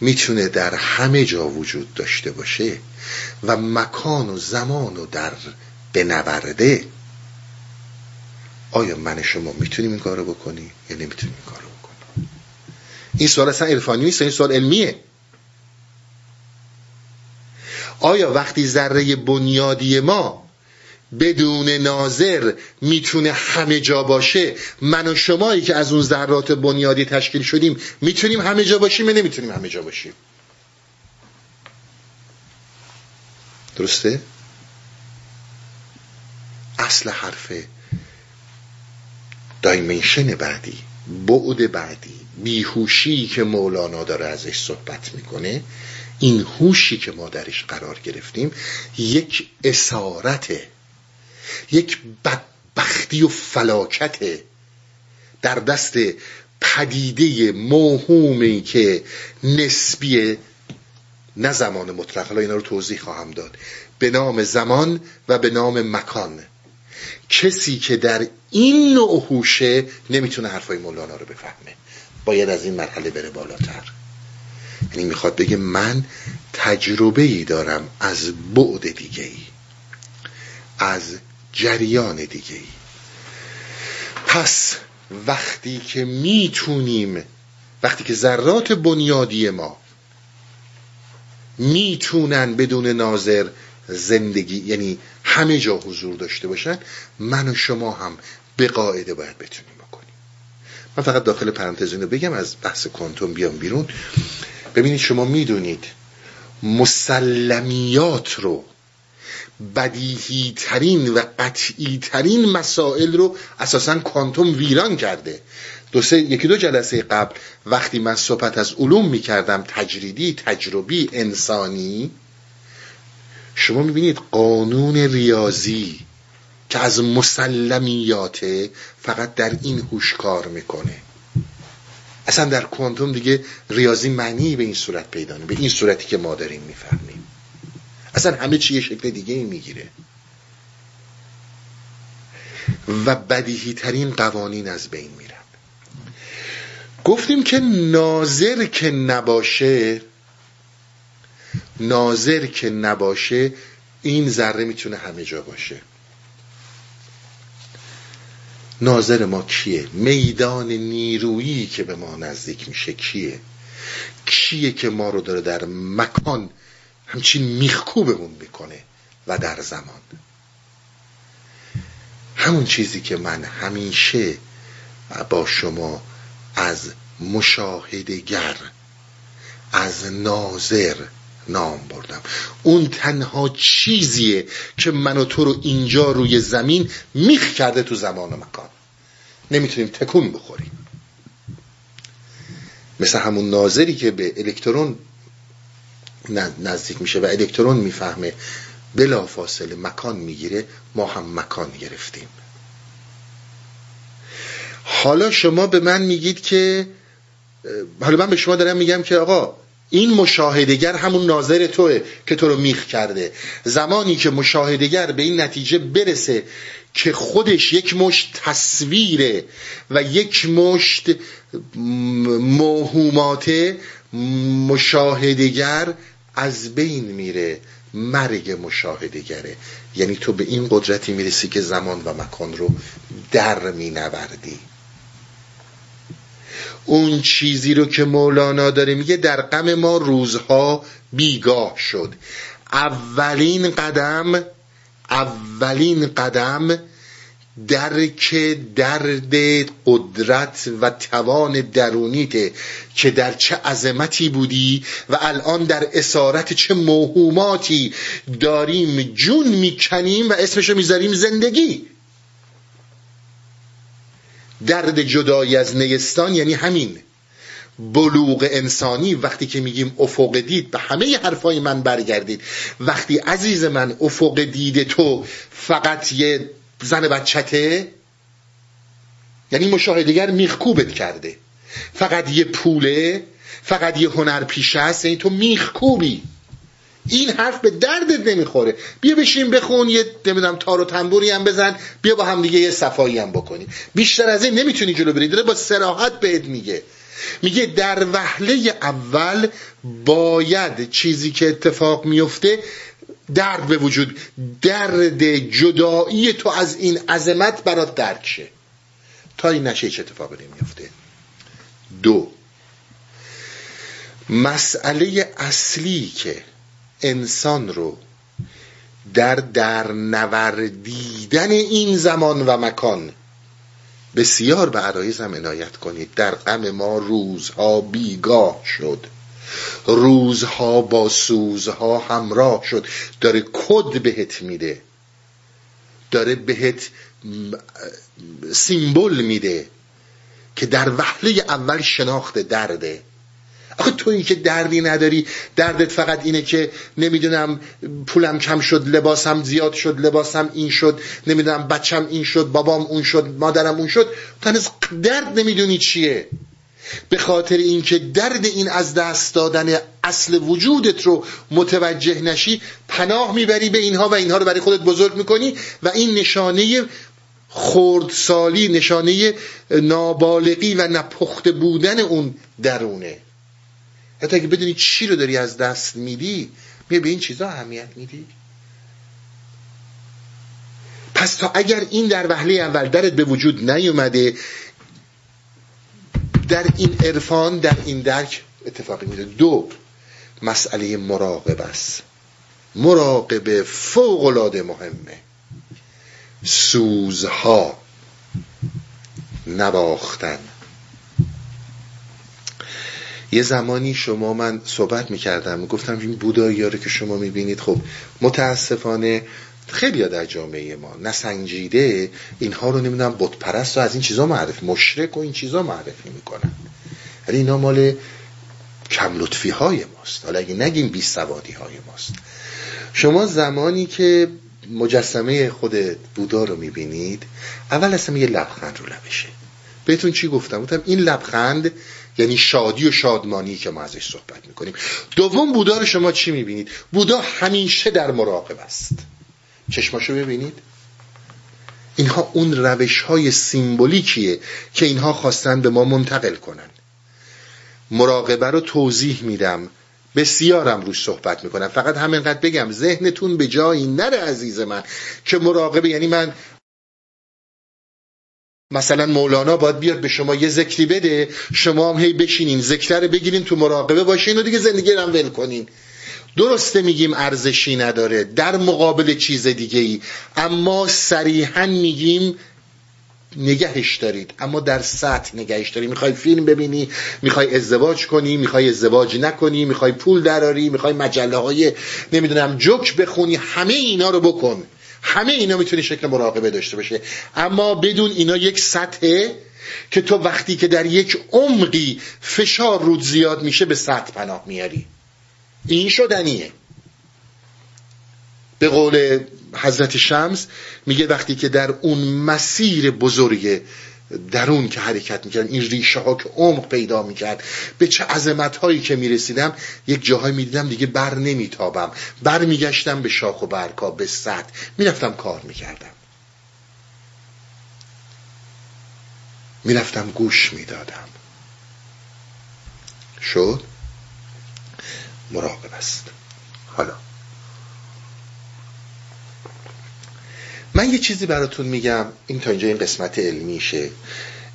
می‌تونه در همه جا وجود داشته باشه و مکان و زمان و در بنورده. آیا من شما می‌تونیم این کارو بکنیم یا نمی‌تونیم این کارو بکنیم؟ این سوال اصلا عرفانی نیست این سوال علمیه. آیا وقتی ذره بنیادی ما بدون ناظر می‌تونه همه جا باشه. من و شمایی که از اون ذرات بنیادی تشکیل شدیم می‌تونیم همه جا باشیم یا نمی‌تونیم همه جا باشیم؟ درسته؟ اصل حرف دایمنشن بعدی بعد بعدی. بیهوشی که مولانا داره ازش صحبت می‌کنه این هوشی که ما درش قرار گرفتیم یک اسارته یک بدبختی و فلاکت در دست پدیده موهومی که نسبی نه زمان مطلق. حالا اینا رو توضیح خواهم داد. به نام زمان و به نام مکان. کسی که در این نوع هوشه نمی‌تونه حرفای مولانا رو بفهمه. باید از این مرحله بره بالاتر. یعنی می‌خواد بگه من تجربه ای دارم از بعد دیگه ای از جریان دیگه ای پس وقتی که می‌تونیم وقتی که ذرات بنیادی ما می‌تونن بدون ناظر زندگی یعنی همه جا حضور داشته باشن من و شما هم به قاعده باید بتونیم بکنیم. من فقط داخل پرانتز اینو بگم از بحث کوانتوم بیام بیرون. ببینید شما می‌دونید مسلمیات رو بدیهی ترین و قطعی ترین مسائل رو اساسا کوانتوم ویران کرده. دو سه یکی دو جلسه قبل وقتی من صحبت از علوم می‌کردم تجریدی تجربی انسانی شما می‌بینید قانون ریاضی که از مسلمیاته فقط در این هوش کار می‌کنه. اصلا در کوانتوم دیگه ریاضی معنی به این صورت پیدا به این صورتی که ما داریم می‌فهمیم. اصلا همه چی یه شکل دیگه ای می‌گیره. و بدیهی ترین قوانین از بین میرن. گفتیم که ناظر که نباشه ناظر که نباشه این ذره می‌تونه همه جا باشه. ناظر ما کیه؟ میدان نیرویی که به ما نزدیک میشه کیه؟ کیه که ما رو داره در مکان همچین میخکوبمون می‌کنه و در زمان. همون چیزی که من همیشه با شما از مشاهدگر از ناظر نام بردم. اون تنها چیزیه که من و تو رو اینجا روی زمین میخ کرده تو زمان و مکان. نمی‌تونیم تکون بخوریم. مثل همون ناظری که به الکترون نزدیک میشه و الکترون می‌فهمه بلا فاصله مکان می‌گیره ما هم مکان گرفتیم. حالا شما به من میگید که حالا من به شما دارم میگم که آقا این مشاهدگر همون ناظر توه که تو رو میخ کرده. زمانی که مشاهدگر به این نتیجه برسه که خودش یک مشت تصویره و یک مشت موهومات مشاهدگر از بین میره مرگ مشاهدگره یعنی تو به این قدرتی می‌رسی که زمان و مکان رو در مینوردی. اون چیزی رو که مولانا داره میگه در غم ما روزها بیگاه شد. اولین قدم اولین قدم درک درد قدرت و توان درونیته که در چه عظمتی بودی و الان در اسارت چه موهوماتی داریم جون می‌کنیم و اسمشو می‌ذاریم زندگی. درد جدایی از نیستان یعنی همین. بلوغ انسانی وقتی که میگیم افق دید به همه حرفای من برگردید. وقتی عزیز من افق دید تو فقط یه زن بچته یعنی مشاهدگر میخکوبت کرده. فقط یه پوله فقط یه هنر پیشه است یعنی تو میخکوبی. این حرف به دردت نمی‌خوره. بیا بشین بخون یه نمی‌دونم تار و تنبوری هم بزن بیا با هم دیگه یه صفایی هم بکنی. بیشتر از این نمی‌تونی جلو بری. داره با سراحت بهت میگه. میگه در وهله اول باید چیزی که اتفاق میفته درد به وجود درد جدایی تو از این عظمت برات درک شه. تا این نشه چه اتفاقی نمیفته دو مسئله اصلی که انسان رو در در نوردیدن این زمان و مکان بسیار به عرایزم عنایت کنید. در غم ما روزها بیگاه شد. روزها با سوزها همراه شد داره کد بهت میده. داره بهت سیمبل میده که در وحله اول شناخت درده. آخه تو این که دردی نداری دردت فقط اینه که نمی‌دونم پولم کم شد لباسم زیاد شد لباسم این شد نمی‌دونم بچم این شد بابام اون شد مادرم اون شد. تو درد نمی‌دونی چیه. به خاطر اینکه درد این از دست دادن اصل وجودت رو متوجه نشی پناه می‌بری به اینها و اینها رو برای خودت بزرگ می‌کنی و این نشانه خردسالی نشانه نابالغی و نپخته بودن اون درونه. حتی اگه بدونی چی رو داری از دست میدی می به این چیزا اهمیت میدی. پس تا اگر این در وهله اول درت به وجود نیومده در این عرفان در این درک اتفاقی میده دو مسئله مراقب است. مراقبه فوق العاده مهمه. سوزها یه زمانی شما من صحبت می‌کردم گفتم این بودایی که شما می‌بینید خب متاسفانه خیلی در جامعه ما نسنجیده اینها رو نمی‌دونم بتپرست و از این چیزا معرفی مشرک و این چیزا معرفی می‌کنن. ولی اینا مال کم لطفی های ماست. حالا اگه نگیم بی سوادی های ماست. شما زمانی که مجسمه خود بودا رو می‌بینید اول اصلا یه لبخند رو لبشه. بهتون چی گفتم؟ گفتم این لبخند یعنی شادی و شادمانی که ما ازش صحبت می‌کنیم. دوم بودا رو شما چی می‌بینید؟ بودا همیشه در مراقب است. چشماشو ببینید. اینها اون روش های سیمبولیکیه که اینها خواستن به ما منتقل کنن. مراقبه رو توضیح میدم. بسیارم روش صحبت می‌کنم. فقط همینقدر بگم ذهنتون به جایی نره عزیز من که مراقبه یعنی من مثلا مولانا باید بیاد به شما یه ذکری بده شما هم هی بشینین ذکر بگیرین تو مراقبه باشین و دیگه زندگی رو ول کنین. درسته میگیم ارزشی نداره در مقابل چیز دیگه ای اما صریحا میگیم نگهش دارید. اما در سطح نگهش دارید می‌خوای فیلم ببینی می‌خوای ازدواج کنی می‌خوای ازدواج نکنی می‌خوای پول دراری می‌خوای مجله های نمی‌دونم جوک بخونی همه اینا رو بکن. همه اینا می‌تونی شکل مراقبه داشته باشه. اما بدون اینا یک سطحه که تو وقتی که در یک عمقی فشار رود زیاد میشه به سطح پناه میاری. این شدنیه. به قول حضرت شمس میگه وقتی که در اون مسیر بزرگ درون که حرکت می‌کردم این ریشه ها که عمق پیدا می‌کرد به چه عظمت هایی که می‌رسیدم یک جاهای می‌دیدم دیگه بر نمیتابم. بر میگشتم به شاخ و برکا به سطح. می‌رفتم کار می‌کردم. می‌رفتم گوش می‌دادم. شد؟ مراقب است. حالا. من یه چیزی براتون میگم این تا اینجا این قسمت علمیشه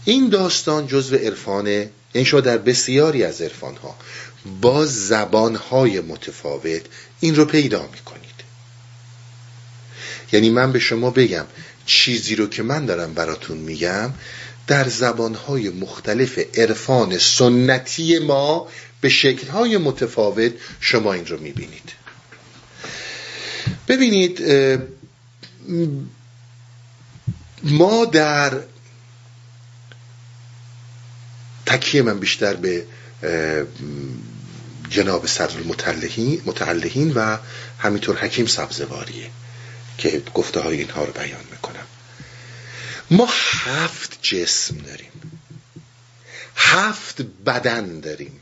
این داستان جزو عرفانه این شما در بسیاری از عرفان ها با زبان های متفاوت این رو پیدا می‌کنید. یعنی من به شما بگم چیزی رو که من دارم براتون میگم در زبان های مختلف عرفان سنتی ما به شکل های متفاوت شما این رو می‌بینید. ببینید ما در تکیه من بیشتر به جناب صدر المتعلهین و همینطور حکیم سبزواریه که گفته های اینها رو بیان می‌کنم. ما هفت جسم داریم. هفت بدن داریم.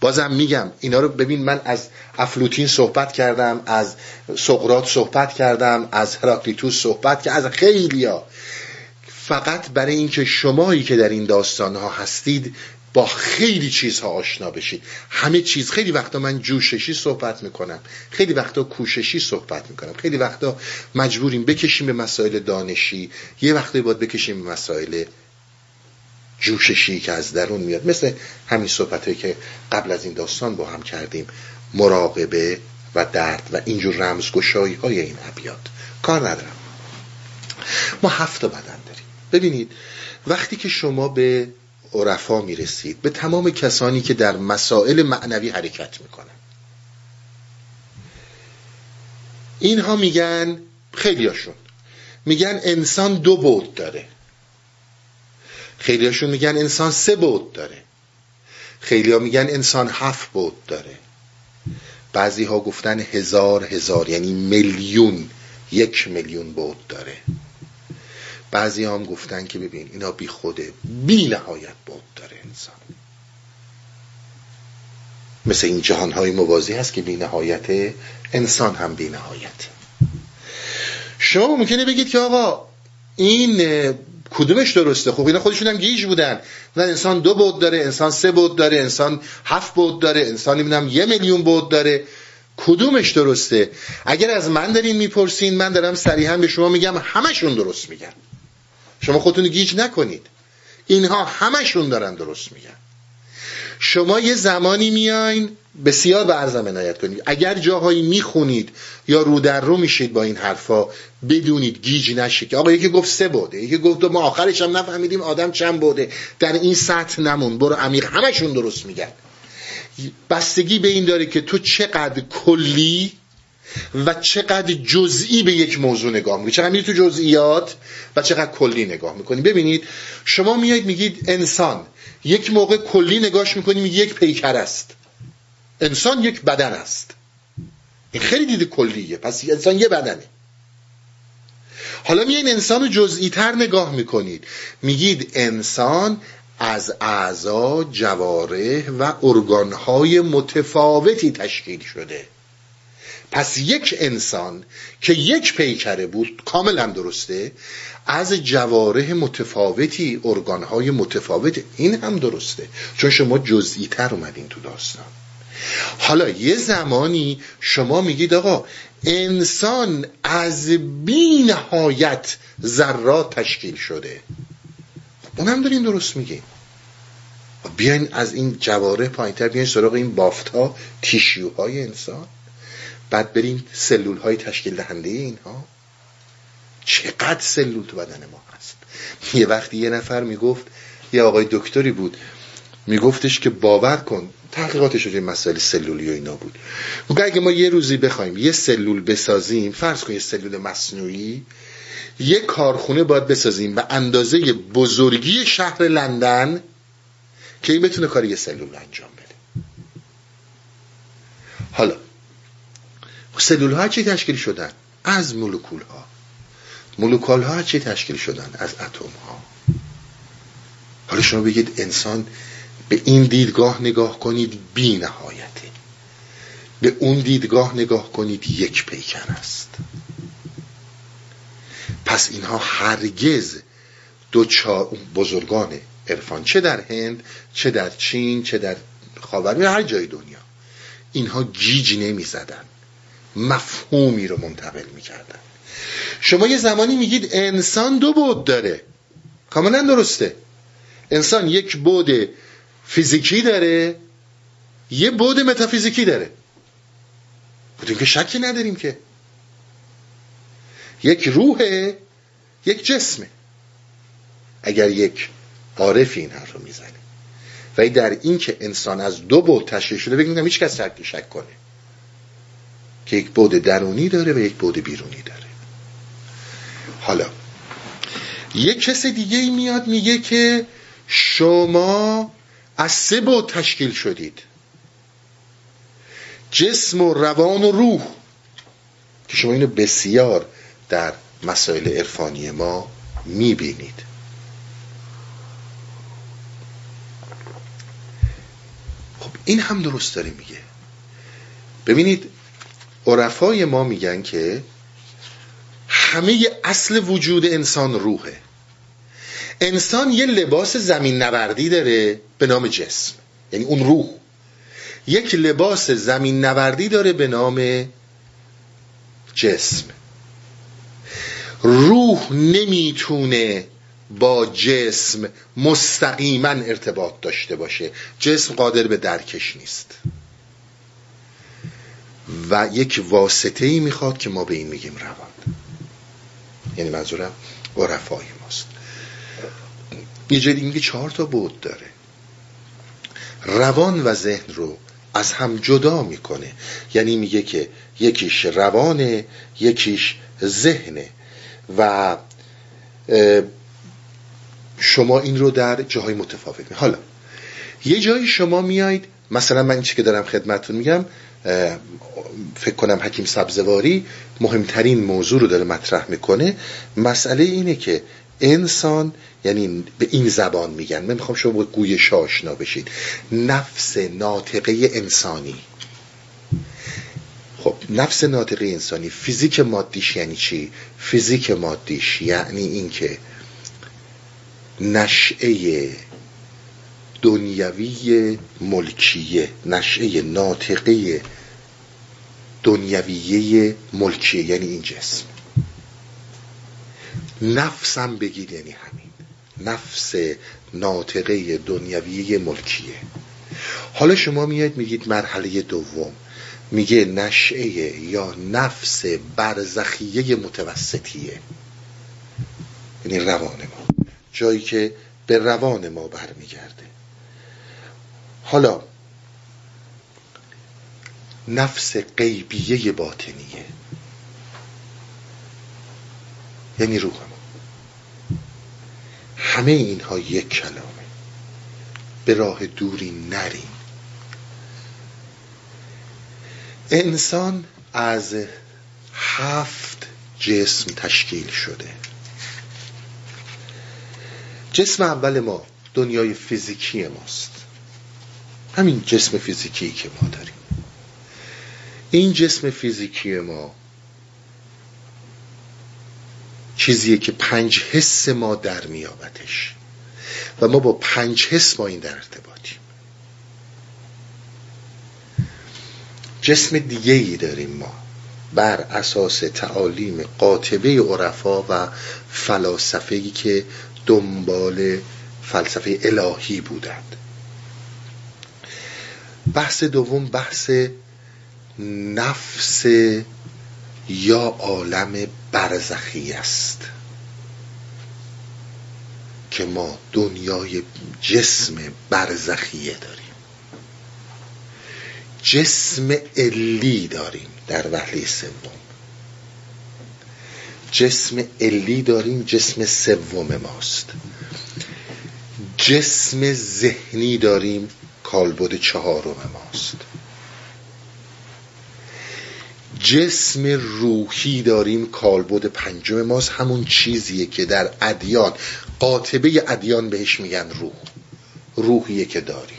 بازم میگم اینا رو ببین من از افلوتین صحبت کردم از سقرات صحبت کردم از هراکلیتوس صحبت کردم از خیلیا. فقط برای اینکه شمایی که در این داستان ها هستید با خیلی چیزها آشنا بشید. همه چیز خیلی وقتا من جوششی صحبت می‌کنم خیلی وقتا کوششی صحبت می‌کنم خیلی وقتا مجبوریم بکشیم به مسائل دانشی یه وقتی باید بکشیم به مسائل جوششی که از درون میاد. مثل همین صحبت که قبل از این داستان با هم کردیم مراقبه و درد و اینجور رمزگشایی های این ابیات. کار ندارم. ما هفت بدن داریم. ببینید وقتی که شما به عرفا می‌رسید به تمام کسانی که در مسائل معنوی حرکت می‌کنن اینها میگن خیلیاشون. میگن انسان دو بود داره. خیلیاشون میگن انسان سه بود داره. خیلی ها میگن انسان هفت بود داره. بعضی ها گفتن هزار هزار یعنی میلیون یک میلیون بود داره. بعضی هم گفتن که ببین اینا بی خوده بی نهایت بود داره انسان. مثل این جهان های موازی هست که بی نهایت انسان هم بی نهایت. شما ممکنه بگید که آقا این کدومش درسته؟ خب اینا خودشون هم گیج بودن. نه انسان دو بود داره انسان سه بود داره انسان هفت بود داره انسان نمی‌دونم یه میلیون بود داره. کدومش درسته؟ اگر از من دارین می‌پرسین من دارم صریحا به شما میگم همشون درست میگن. شما خودتون گیج نکنید. اینها همشون دارن درست میگن. شما یه زمانی میاین بسیار به عرضم عنایت کنید. اگر جاهایی می‌خونید یا رو در رو میشید با این حرفا بدونید گیج نشید آقا یکی گفت سه بوده یکی گفت ما آخرش هم نفهمیدیم آدم چند بوده. در این سطح نمون. برو عمیق. همشون درست میگن. بستگی به این داره که تو چقدر کلی و چقدر جزئی به یک موضوع نگاه می‌کنی. چقدر میری تو جزئیات و چقدر کلی نگاه می‌کنی. ببینید شما میایید میگید انسان یک موقع کلی نگاهش می‌کنی میگی یک پیکر است. انسان یک بدن است. این خیلی دید کلیه. پس انسان یه بدنه. حالا میایین انسان رو جزئی تر نگاه می‌کنید. میگید انسان از اعضا جواره و ارگانهای متفاوتی تشکیل شده. پس یک انسان که یک پیکره بود کاملا درسته از جواره متفاوتی ارگانهای متفاوت این هم درسته. چون شما جزئی تر اومدین تو داستان. حالا یه زمانی شما میگید آقا انسان از بی نهایت ذرات تشکیل شده. اون هم داریم درست میگیم بیاین از این جواره پایینتر بیاین سراغ این بافت ها تیشیوهای انسان. بعد بریم سلول های تشکیل دهنده اینها. چقدر سلول تو بدن ما هست. یه وقتی یه نفر می‌گفت یه آقای دکتری بود میگفتش که باور کن تحقیقاتش روی مسائل سلولی و اینا بود. میگه اگه ما یه روزی بخوایم یه سلول بسازیم فرض کن یه سلول مصنوعی یه کارخونه باید بسازیم به اندازه بزرگی شهر لندن که این بتونه کار یه سلول انجام بده. حالا سلول ها چی تشکیل شدن؟ از مولکول ها مولکول ها چی تشکیل شدن؟ از اتم ها حالا شما بگید انسان به این دیدگاه نگاه کنید بی نهایته به اون دیدگاه نگاه کنید یک پیکر است. پس اینها هرگز دو بزرگان عرفان چه در هند چه در چین چه در خاورمیانه هر جای دنیا اینها گیج نمی زدن مفهومی رو منتقل می‌کردن. شما یه زمانی میگید انسان دو بود داره. کاملا درسته. انسان یک بود فیزیکی داره یه بود متافیزیکی داره. بودیم که شکی نداریم که. یک روحه یک جسمه اگر یک عارفی این حرف رو می‌زنه و در این که انسان از دو بود تشکیل شده بگیم هیچ کس شک کنه. که یک بود درونی داره و یک بود بیرونی داره. حالا یک کس دیگه میاد میگه که شما از سه بود تشکیل شدید. جسم و روان و روح که شما اینو بسیار در مسائل عرفانی ما می‌بینید. خب این هم درست داره میگه. ببینید عرفای ما میگن که همه اصل وجود انسان روحه. انسان یه لباس زمین نوردی داره به نام جسم یعنی اون روح. یک لباس زمین نوردی داره به نام جسم. روح نمی‌تونه با جسم مستقیما ارتباط داشته باشه. جسم قادر به درکش نیست. و یک واسطه ای می‌خواد که ما به این میگیم روان. یعنی منظورم عرفای ماست. یه جدی میگه چهار تا بود داره. روان و ذهن رو از هم جدا می‌کنه. یعنی میگه که یکیش روانه یکیش ذهنه. و شما این رو در جاهای متفاوت حالا یه جایی شما میایید مثلا من این که دارم خدمتتون میگم فکر کنم حکیم سبزواری مهمترین موضوع رو داره مطرح می‌کنه. مسئله اینه که انسان یعنی به این زبان میگن. من می‌خوام شما گویش آشنا بشید نفس ناطقه انسانی. خب نفس ناطقه انسانی فیزیک مادیش یعنی چی؟ فیزیک مادیش یعنی اینکه نشعه دنیوی ملکیه نشعه ناطقه دنیویه ملکیه یعنی این جسم. نفسم بگید یعنی همین. نفس ناطقه دنیویه ملکیه. حالا شما میاد میگید مرحله دوم. میگه نشعه یا نفس برزخیه متوسطیه. یعنی روان ما. جایی که به روان ما برمیگرده. حالا نفس غیبیه باطنیه. یعنی روح همه اینها یک کلامه. به راه دوری نریم. انسان از هفت جسم تشکیل شده. جسم اول ما دنیای فیزیکی ماست. همین جسم فیزیکی که ما داریم. این جسم فیزیکی ما چیزیه که پنج حس ما در میابتش و ما با پنج حس با این در ارتباطیم. جسم دیگه ای داریم ما بر اساس تعالیم قاطبه عرفا و فلاسفه که دنبال فلسفه الهی بودند. بحث دوم بحث نفس یا عالم برزخی است که ما دنیای جسم برزخیه داریم. جسم علی داریم در وحله سوم. جسم علی داریم جسم سوم ماست. جسم ذهنی داریم کالبد چهارم ماست. جسم روحی داریم کالبد پنجم ماست. همون چیزیه که در ادیان قاطبه ادیان بهش میگن روح. روحیه که داریم.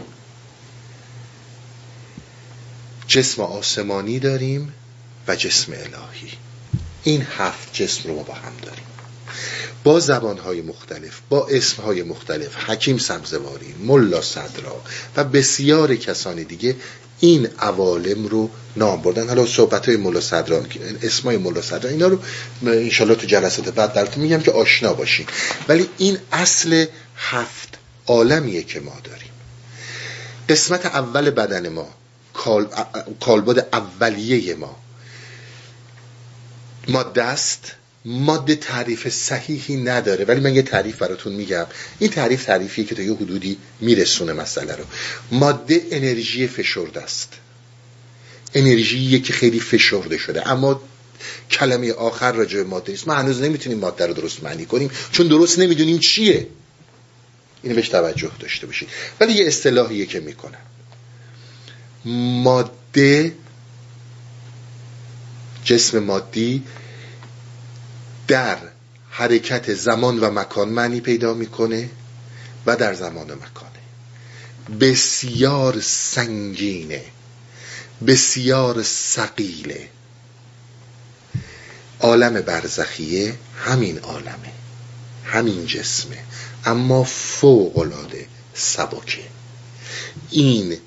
جسم آسمانی داریم و جسم الهی. این هفت جسم رو ما با هم داریم. با زبانهای مختلف با اسمهای مختلف حکیم سبزواری ملا صدرا و بسیار کسانی دیگه این عوالم رو نام بردن. حالا صحبت های ملا صدرا اسمای ملا صدرا اینا رو انشالله تو جلسات بعد براتون میگم که آشنا باشین. ولی این اصل هفت عالمیه که ما داریم. قسمت اول بدن ما کالبد اولیه ما. ماده است ماده تعریف صحیحی نداره. ولی من یه تعریف براتون میگم. این تعریف تعریفیه که تا یه حدودی میرسونه مسئله رو. ماده انرژی فشرده است. انرژی که خیلی فشرده شده. اما کلمه آخر راجع به ماده است ما هنوز نمی‌تونیم ماده رو درست معنی کنیم. چون درست نمی‌دونیم چیه. اینو بهش توجه داشته باشید. ولی یه اصطلاحیه که می‌کنم. ماده جسم مادی در حرکت زمان و مکان معنی پیدا می‌کنه و در زمان و مکانه بسیار سنگینه. بسیار سقیله عالم برزخیه همین عالمه. همین جسمه. اما فوق العاده سبکه. این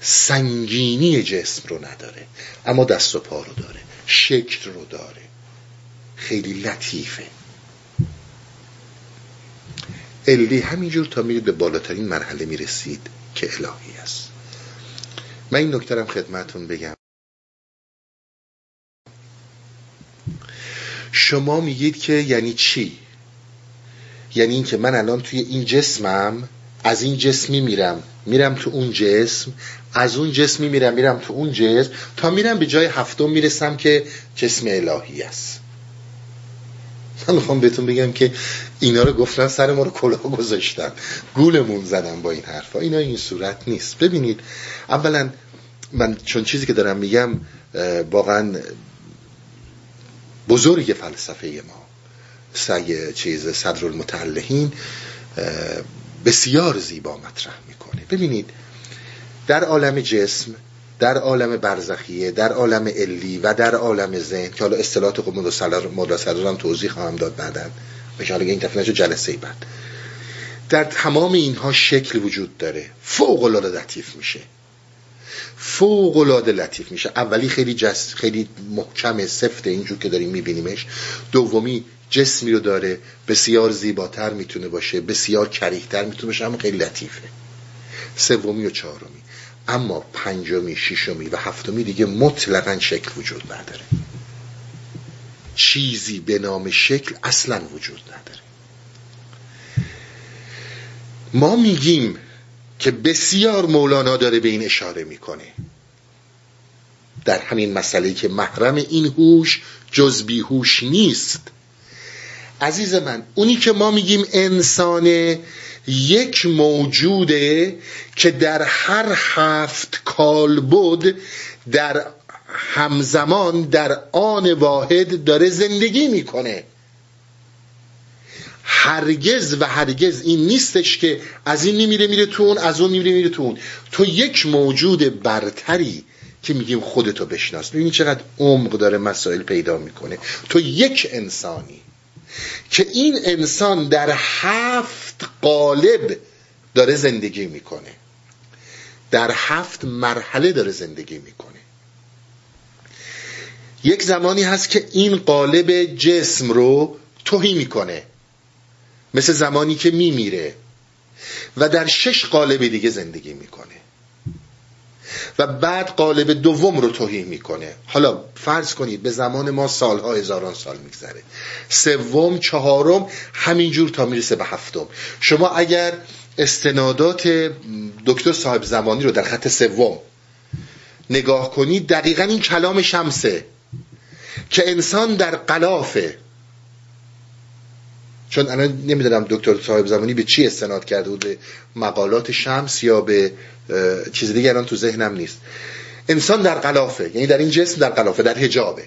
سنگینی جسم رو نداره اما دست و پا رو داره شکل رو داره. خیلی لطیفه. الی همینجور تا میرید به بالاترین مرحله می‌رسید که الهی است. من این نکترم خدمتون بگم. شما میگید که یعنی چی؟ یعنی اینکه من الان توی این جسمم از این جسمی میرم. میرم تو اون جسم از اون جسمی میرم میرم تو اون جسم تا میرم به جای هفتم می‌رسم که جسم الهی است. من می‌خوام بهتون بگم که اینا رو گفتن سر ما رو کلاه گذاشتن. گولمون زدن با این حرفا. اینا این صورت نیست. ببینید اولا من چون چیزی که دارم میگم واقعا بزرگ فلسفه ما سگ چیز صدر المتعلهین بسیار زیبا مطرح می‌کنه. ببینید در عالم جسم در عالم برزخیه در عالم علی و در عالم ذهن که حالا اصطلاحات خود مدرسه هم توضیح خواهم داد بعدن به حالا این دفعه جلسه بعد. در تمام اینها شکل وجود داره. فوق العاده لطیف میشه. فوق العاده لطیف میشه. اولی خیلی جس خیلی محکم سفت اینجور که داریم میبینیمش. دومی جسمی رو داره. بسیار زیباتر می‌تونه باشه. بسیار کریهتر می‌تونه باشه. اما خیلی لطیفه. سومی و چهارمی. اما پنجمی ششمی و هفتمی دیگه مطلقا شکل وجود نداره. چیزی به نام شکل اصلا وجود نداره. ما میگیم که بسیار مولانا داره به این اشاره می‌کنه. در همین مسئله که محرم این هوش جز بیهوش نیست. عزیز من اونی که ما میگیم انسان یک موجوده که در هر هفت بود در همزمان در آن واحد داره زندگی می‌کنه. هرگز و هرگز این نیستش که از این نمیره میره تو اون از اون نمیره میره تو اون. تو یک موجود برتری که میگیم خودتو بشناس. ببینید چقدر عمق داره مسائل پیدا می‌کنه. تو یک انسانی که این انسان در هفت قالب داره زندگی می‌کنه. در هفت مرحله داره زندگی می‌کنه. یک زمانی هست که این قالب جسم رو توهی می‌کنه. مثل زمانی که میمیره. و در شش قالب دیگه زندگی می‌کنه. و بعد قالب دوم رو توهی می‌کنه. حالا فرض کنید به زمان ما سالها هزاران سال میگذره. سوم چهارم همینجور تا می‌رسه به هفتم. شما اگر استنادات دکتر صاحب زمانی رو در خط سوم نگاه کنید دقیقا این کلام شمسه که انسان در قلافه. چون الان نمی‌دونم دکتر صاحب زمانی به چی استناد کرده بود به مقالات شمس یا به چیز دیگه الان تو ذهنم نیست. انسان در قلافه یعنی در این جسم در قلافه در حجابه.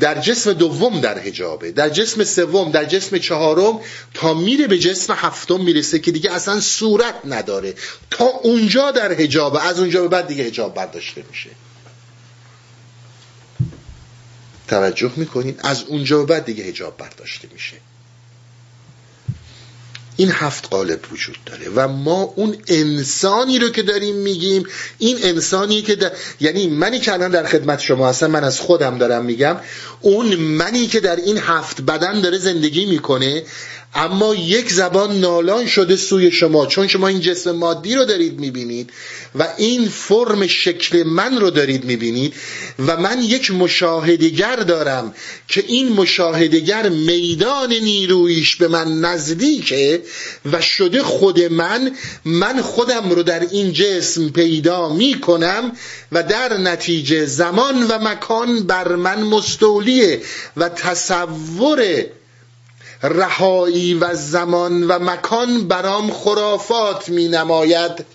در جسم دوم در حجابه در جسم سوم در جسم چهارم تا میره به جسم هفتم می‌رسه که دیگه اصلا صورت نداره. تا اونجا در حجابه از اونجا به بعد دیگه حجاب برداشته میشه. توجه می‌کنین؟ از اونجا به بعد دیگه حجاب برداشته میشه. این هفت قالب وجود داره و ما اون انسانی رو که داریم میگیم این انسانی که در... یعنی منی که الان در خدمت شما هستم من از خودم دارم میگم اون منی که در این هفت بدن داره زندگی می‌کنه اما یک زبان نالان شده سوی شما چون شما این جسم مادی رو دارید می‌بینید و این فرم شکل من رو دارید می‌بینید و من یک مشاهدگر دارم که این مشاهدگر میدان نیرویش به من نزدیکه و شده خود من من خودم رو در این جسم پیدا می‌کنم و در نتیجه زمان و مکان بر من مستولیه و تصور رهایی و زمان و مکان برام خرافات می نماید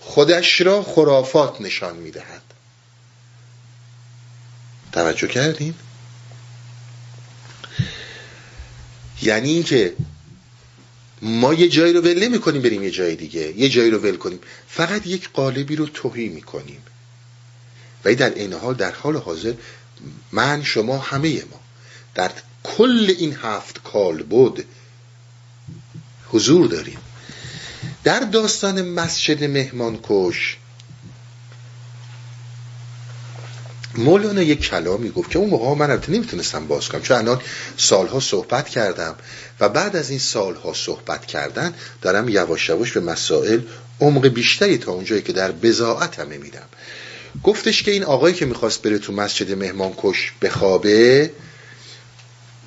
خودش را خرافات نشان می دهد توجه کردین؟ یعنی اینکه ما یه جایی رو ول نمی کنیم بریم یه جای دیگه. یه جایی رو ول کنیم. فقط یک قالبی رو توهی می کنیم و در این حال در حال حاضر من شما همه ما در کل این هفت کال بود. حضور داریم. در داستان مسجد مهمانکش مولانا یک کلامی گفت که اون موقع من البته نمی‌تونستم باز کنم چون الان سالها صحبت کردم و بعد از این سالها صحبت کردن دارم یواش یواش به مسائل عمق بیشتری تا اونجایی که در بزاعت همه میدم گفتش که این آقایی که می‌خواست بره تو مسجد مهمانکش بخوابه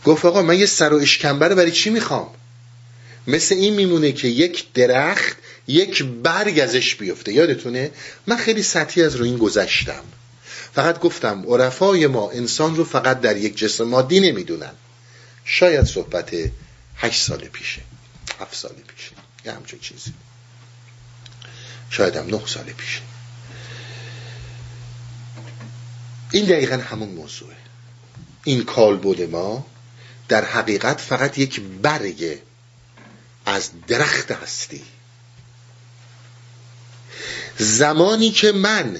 گفت آقا من یه سر و اشکنبر برای چی می‌خوام؟ مثل این میمونه که یک درخت یک برگ ازش بیفته. یادتونه؟ من خیلی سطحی از رو این گذشتم. فقط گفتم عرفای ما انسان رو فقط در یک جسم مادی نمی‌دونن. شاید صحبت هشت سال پیشه هفت سال پیشه یه همچون چیزی. شاید هم نه سال پیشه. این دقیقا همون موضوعه. این کالبد ما در حقیقت فقط یک برگ از درخت هستی. زمانی که من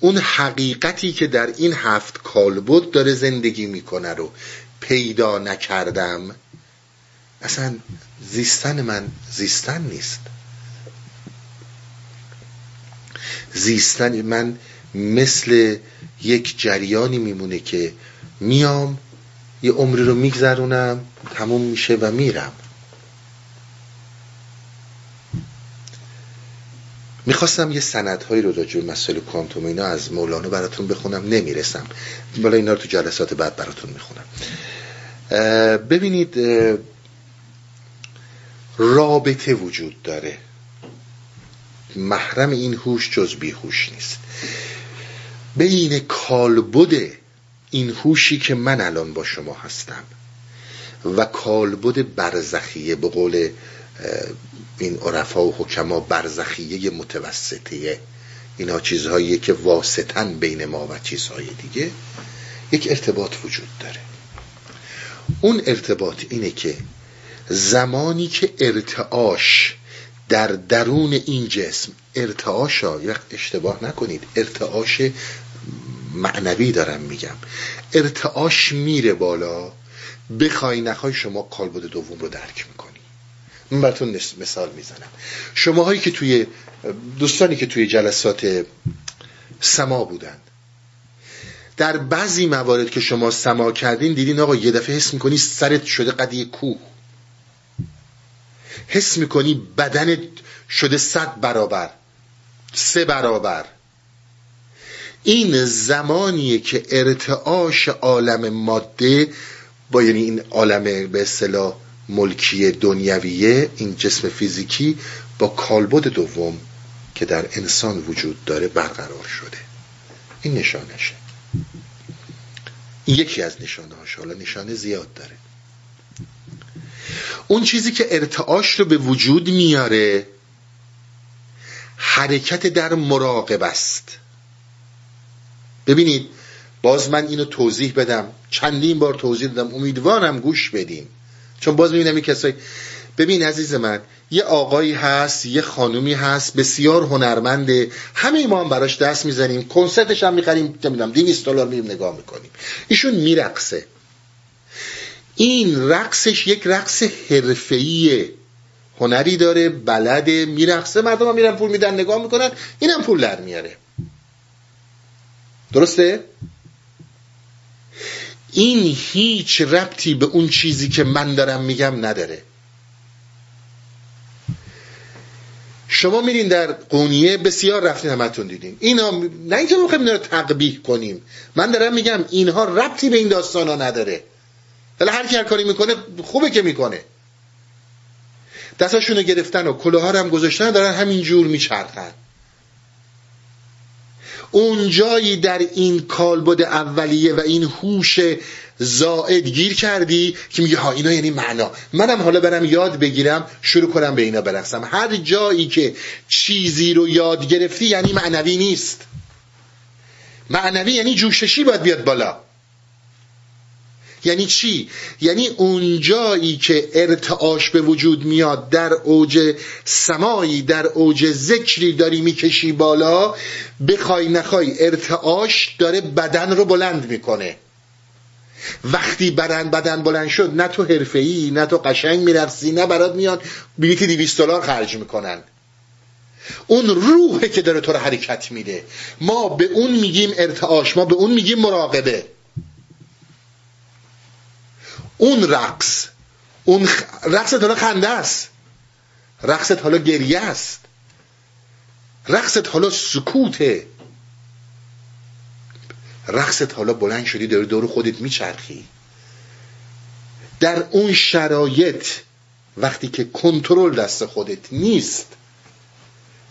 اون حقیقتی که در این هفت کالبد داره زندگی می‌کنه رو پیدا نکردم اصلا زیستن من زیستن نیست. زیستن من مثل یک جریانی میمونه که میام یه عمری رو میگذرونم تموم میشه و میرم. می‌خواستم یه سندهایی رو راجع به مسائل کوانتوم اینا از مولانا براتون بخونم نمی‌رسم. بالا اینا رو تو جلسات بعد براتون می‌خونم. ببینید رابطه وجود داره. محرم این هوش جز بیهوش نیست. بین کالبد این هوشی که من الان با شما هستم و کالبد برزخیه به قول این عرفا و حکما برزخیه متوسطیه اینا چیزهایی که واسطن بین ما و چیزهای دیگه. یک ارتباط وجود داره. اون ارتباط اینه که زمانی که ارتعاش در درون این جسم ارتعاش ها اشتباه نکنید ارتعاش معنوی دارم میگم. ارتعاش میره بالا. بخوای نخوای شما کالبد دوم رو درک می‌کنی. من براتون مثال می‌زنم. شماهایی که توی دوستانی که توی جلسات سما بودن. در بعضی موارد که شما سما کردین دیدین آقا یه دفعه حس می‌کنی سرت شده قدی کوه. حس می‌کنی بدنت شده صد برابر. سه برابر. این زمانیه که ارتعاش عالم ماده با یعنی این عالم به اصطلاح ملکی دنیویه این جسم فیزیکی با کالبد دوم که در انسان وجود داره برقرار شده. این نشانشه. این یکی از نشانه هاش حالا نشانه زیاد داره. اون چیزی که ارتعاش رو به وجود میاره حرکت در مراقب است. ببینید باز من اینو توضیح بدم. چندین بار توضیح دادم. امیدوارم گوش بدین. چون باز می‌بینم این کسایی ببین عزیز من یه آقایی هست یه خانومی هست بسیار هنرمنده همه ما هم براش دست می‌زنیم کنسرتش هم می‌خریم نمی‌دونم 200 دلار میریم نگاه می‌کنیم. ایشون میرقصه. این رقصش یک رقص حرفه‌ایه. هنری داره بلده میرقصه مردم هم میرن پول میدن نگاه می‌کنن اینم پول در میاره. درسته؟ این هیچ ربطی به اون چیزی که من دارم میگم نداره. شما میرین در قونیه بسیار رفتین همتون دیدین. اینا نه اینکه ما اینا رو تقبیح کنیم. من دارم میگم اینها ربطی به این داستان ها نداره. ولی هر کی هر کاری می‌کنه خوبه که می‌کنه. دستاشون رو گرفتن و کلاه هم گذاشتن دارن همین جور میچرخن. اون جایی در این کالبد اولیه و این هوش زائد گیر کردی که میگه ها اینا یعنی معنا. منم حالا برم یاد بگیرم شروع کنم به اینا برقصم. هر جایی که چیزی رو یاد گرفتی یعنی معنوی نیست. معنوی یعنی جوششی باید بیاد بالا. یعنی چی؟ یعنی اون جایی که ارتعاش به وجود میاد در اوج سمایی در اوج ذکری داری می‌کشی بالا بخوای نخوای ارتعاش داره بدن رو بلند می‌کنه. وقتی بدن بدن بلند شد نه تو حرفه‌ای نه تو قشنگ میرفسی نه برات میاد بلیت 200 دلار خرج می‌کنن. اون روحه که داره تو رو حرکت میده. ما به اون میگیم ارتعاش ما به اون میگیم مراقبه. اون رقص اون رقصت حالا خنده است. رقصت حالا گریه است. رقصت حالا سکوته. رقصت حالا بلند شدی داری دور خودت میچرخی. در اون شرایط وقتی که کنترل دست خودت نیست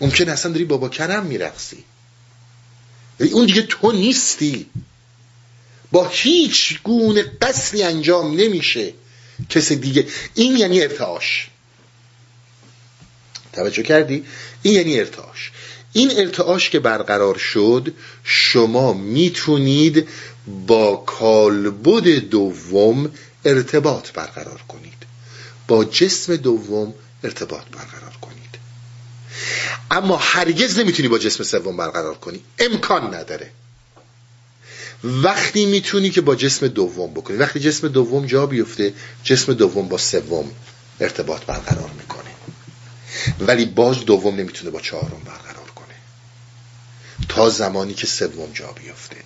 ممکن اصلا داری بابا کرم میرقصی. اون دیگه تو نیستی. با هیچ گونه قصری انجام نمیشه کس دیگه. این یعنی ارتعاش. توجه کردی؟ این یعنی ارتعاش. این ارتعاش که برقرار شد شما می‌تونید با کالبد دوم ارتباط برقرار کنید. با جسم دوم ارتباط برقرار کنید. اما هرگز نمی‌تونی با جسم سوم برقرار کنی. امکان نداره. وقتی می‌تونی که با جسم دوم بکنی. وقتی جسم دوم جا بیفته جسم دوم با سوم ارتباط برقرار می‌کنه. ولی باز دوم نمی‌تونه با چهارم برقرار کنه. تا زمانی که سوم جا بیفته.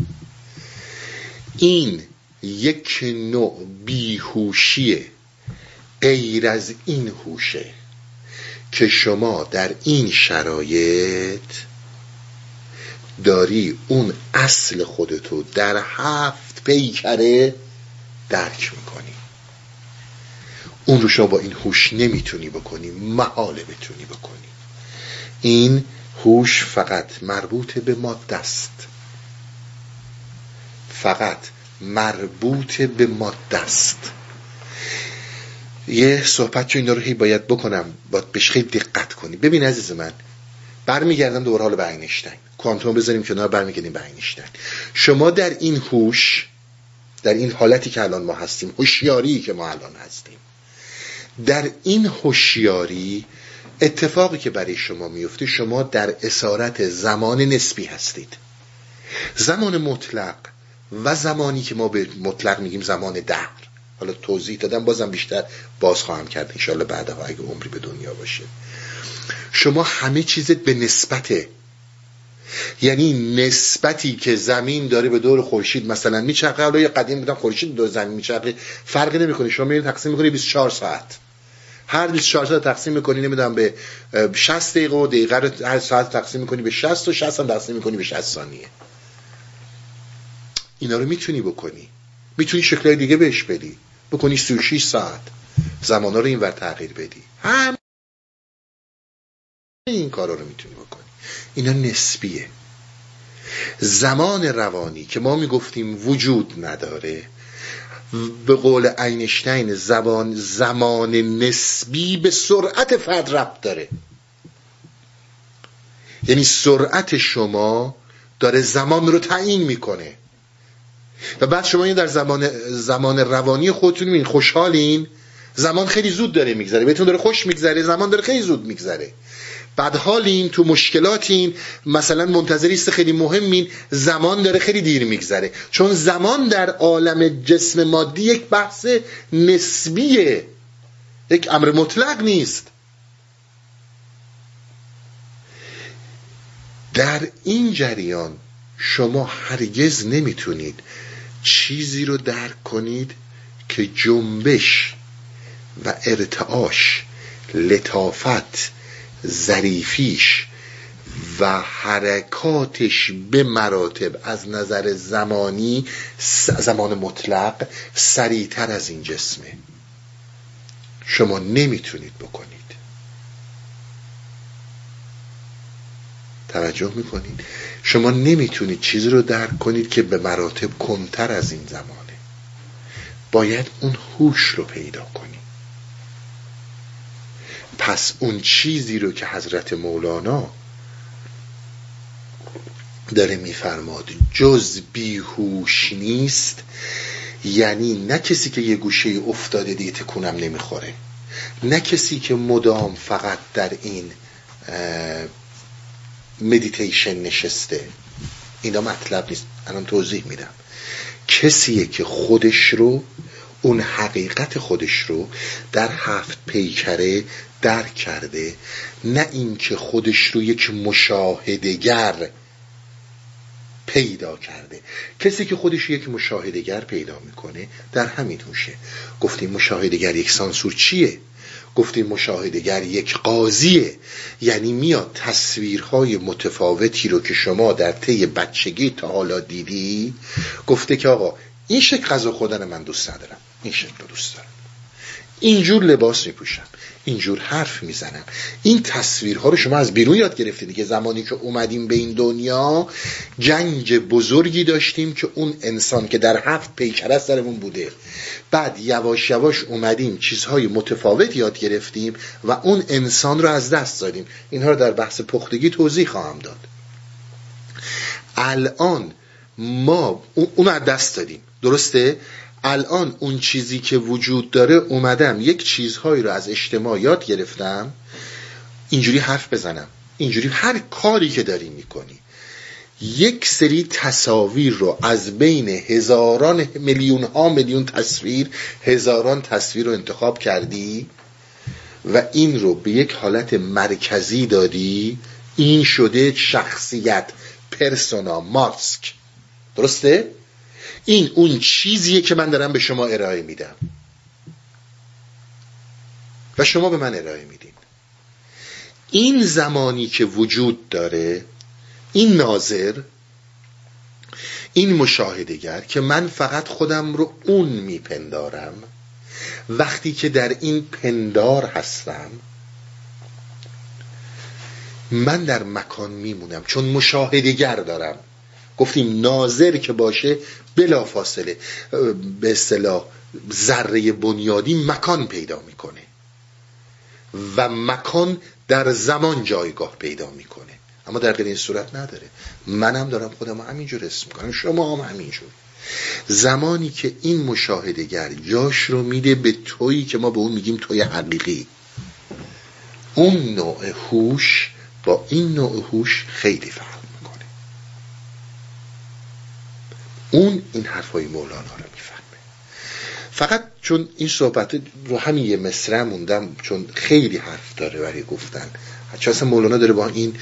این یک نوع بیهوشیه غیر از این هوشه که شما در این شرایط داری اون اصل خودتو در هفت پیکره درک می‌کنی. اون رو شما با این هوش نمی‌تونی بکنی محاله بتونی بکنی. این هوش فقط مربوط به ماده است فقط مربوط به ماده است یه صحبت چون این رو هی باید بکنم باید بهش خیلی دقت کنی. ببین عزیز من برمیگردم دوباره حال به اینشتین. کوانتوم بذاریم کنار برمیگردیم به اینشتین. شما در این هوش در این حالتی که الان ما هستیم هوشیاری که ما الان هستیم در این هوشیاری اتفاقی که برای شما میفته شما در اسارت زمان نسبی هستید. زمان مطلق و زمانی که ما به مطلق میگیم زمان دهر. حالا توضیح دادم بازم بیشتر باز خواهم کرد انشالله بعدها اگه عمری به دنیا باشه. شما همه چیزت به نسبته یعنی نسبتی که زمین داره به دور خورشید مثلا میچرخه حالا یه قدیم بودن خورشید دور زمین میچرخه فرقی نمی‌کنه. شما میرین تقسیم می‌کنی 24 ساعت. هر 24 ساعت تقسیم می‌کنی نمی‌دونم به 60 دقیقه و دقیقه رو هر ساعت تقسیم می‌کنی به 60 و 60 هم تقسیم می‌کنی به 60 ثانیه. اینا رو می‌تونی بکنی. می‌تونی شکلهای دیگه بهش بدی. بکنی 36 ساعت. زمان رو اینور تغییر بدی. هم این کارا رو می‌تونی. اینا نسبیه. زمان روانی که ما می‌گفتیم وجود نداره به قول اینشتین زبان زمان نسبی به سرعت فرد ربط داره. یعنی سرعت شما داره زمان رو تعیین می‌کنه. و بعد شما این در زمان زمان روانی خودتون می‌بینید. خوشحالین؟ زمان خیلی زود داره میگذره. بهتون داره خوش میگذره زمان داره خیلی زود میگذره. بعد حالین تو مشکلاتین مثلا منتظریست خیلی مهمین زمان داره خیلی دیر میگذره. چون زمان در عالم جسم مادی یک بحث نسبیه. یک امر مطلق نیست. در این جریان شما هرگز نمی‌تونید چیزی رو درک کنید که جنبش و ارتعاش لطافت ظریفیش و حرکاتش به مراتب از نظر زمانی زمان مطلق سریعتر از این جسمه. شما نمی‌تونید بکنید. توجه می‌کنید؟ شما نمی‌تونید چیزی رو درک کنید که به مراتب کنتر از این زمانه. باید اون هوش رو پیدا کنید. پس اون چیزی رو که حضرت مولانا داره میفرماد جز بیهوش نیست یعنی نه کسی که یه گوشه افتاده دیگه تکونم نمی‌خوره نه کسی که مدام فقط در این مدیتیشن نشسته. اینا مطلب نیست. الان توضیح میدم. کسیه که خودش رو اون حقیقت خودش رو در هفت پیکره درک کرده نه اینکه خودش رو یک مشاهدگر پیدا کرده. کسی که خودش یک مشاهدگر پیدا می‌کنه در همین هوشه. گفتیم مشاهدگر یک سانسور چیه؟ گفتیم مشاهدگر یک قاضیه. یعنی میاد تصویرهای متفاوتی رو که شما در طی بچگی تا حالا دیدی گفته که آقا این شکل غذا خودن من دوست ندارم. این شکل دوست دارم. اینجور لباس میپوشم اینجور حرف می‌زنم. این تصویرها رو شما از بیرون یاد گرفتید دیگه زمانی که اومدیم به این دنیا جنگ بزرگی داشتیم که اون انسان که در هفت پیکره سرمون بوده. بعد یواش یواش اومدیم چیزهای متفاوت یاد گرفتیم و اون انسان رو از دست دادیم. اینها رو در بحث پختگی توضیح خواهم داد. الان ما اون از دست دادیم. درسته؟ الان اون چیزی که وجود داره اومدم یک چیزهایی رو از اجتماع یاد گرفتم. اینجوری حرف بزنم. اینجوری هر کاری که داری می‌کنی یک سری تصاویر رو از بین هزاران میلیون ها میلیون تصویر هزاران تصویر رو انتخاب کردی و این رو به یک حالت مرکزی دادی. این شده شخصیت پرسونا ماسک. درسته؟ این اون چیزیه که من دارم به شما ارائه میدم. و شما به من ارائه میدین. این زمانی که وجود داره این ناظر این مشاهدگر که من فقط خودم رو اون میپندارم وقتی که در این پندار هستم من در مکان میمونم. چون مشاهدگر دارم. گفتیم ناظر که باشه بلا فاصله به اصطلاح ذره بنیادی مکان پیدا می‌کنه. و مکان در زمان جایگاه پیدا می‌کنه. اما در غیر این صورت نداره. منم دارم خودم همینجور اسم می‌کنم. شما هم همینجور. زمانی که این مشاهدگر جاش رو میده به تویی که ما به اون میگیم توی حقیقی. اون نوع هوش با این نوع هوش خیلی فرق می‌کنه اون این حرفای مولانا رو می‌فهمه. فقط چون این صحبت رو همین یه مصره موندم چون خیلی حرف داره برای گفتن. چون مولانا داره با این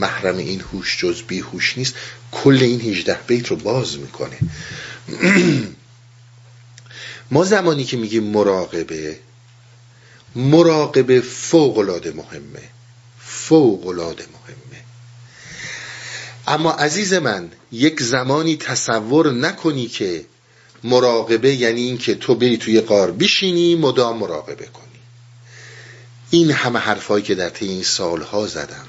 محرم این هوش جز بی هوش نیست کل این 18 بیت رو باز می‌کنه. ما زمانی که میگیم مراقبه مراقبه فوق العاده مهمه. فوق العاده اما عزیز من یک زمانی تصور نکنی که مراقبه یعنی این که تو بری توی قار بشینی مدام مراقبه کنی. این همه حرفایی که در طی این سالها زدم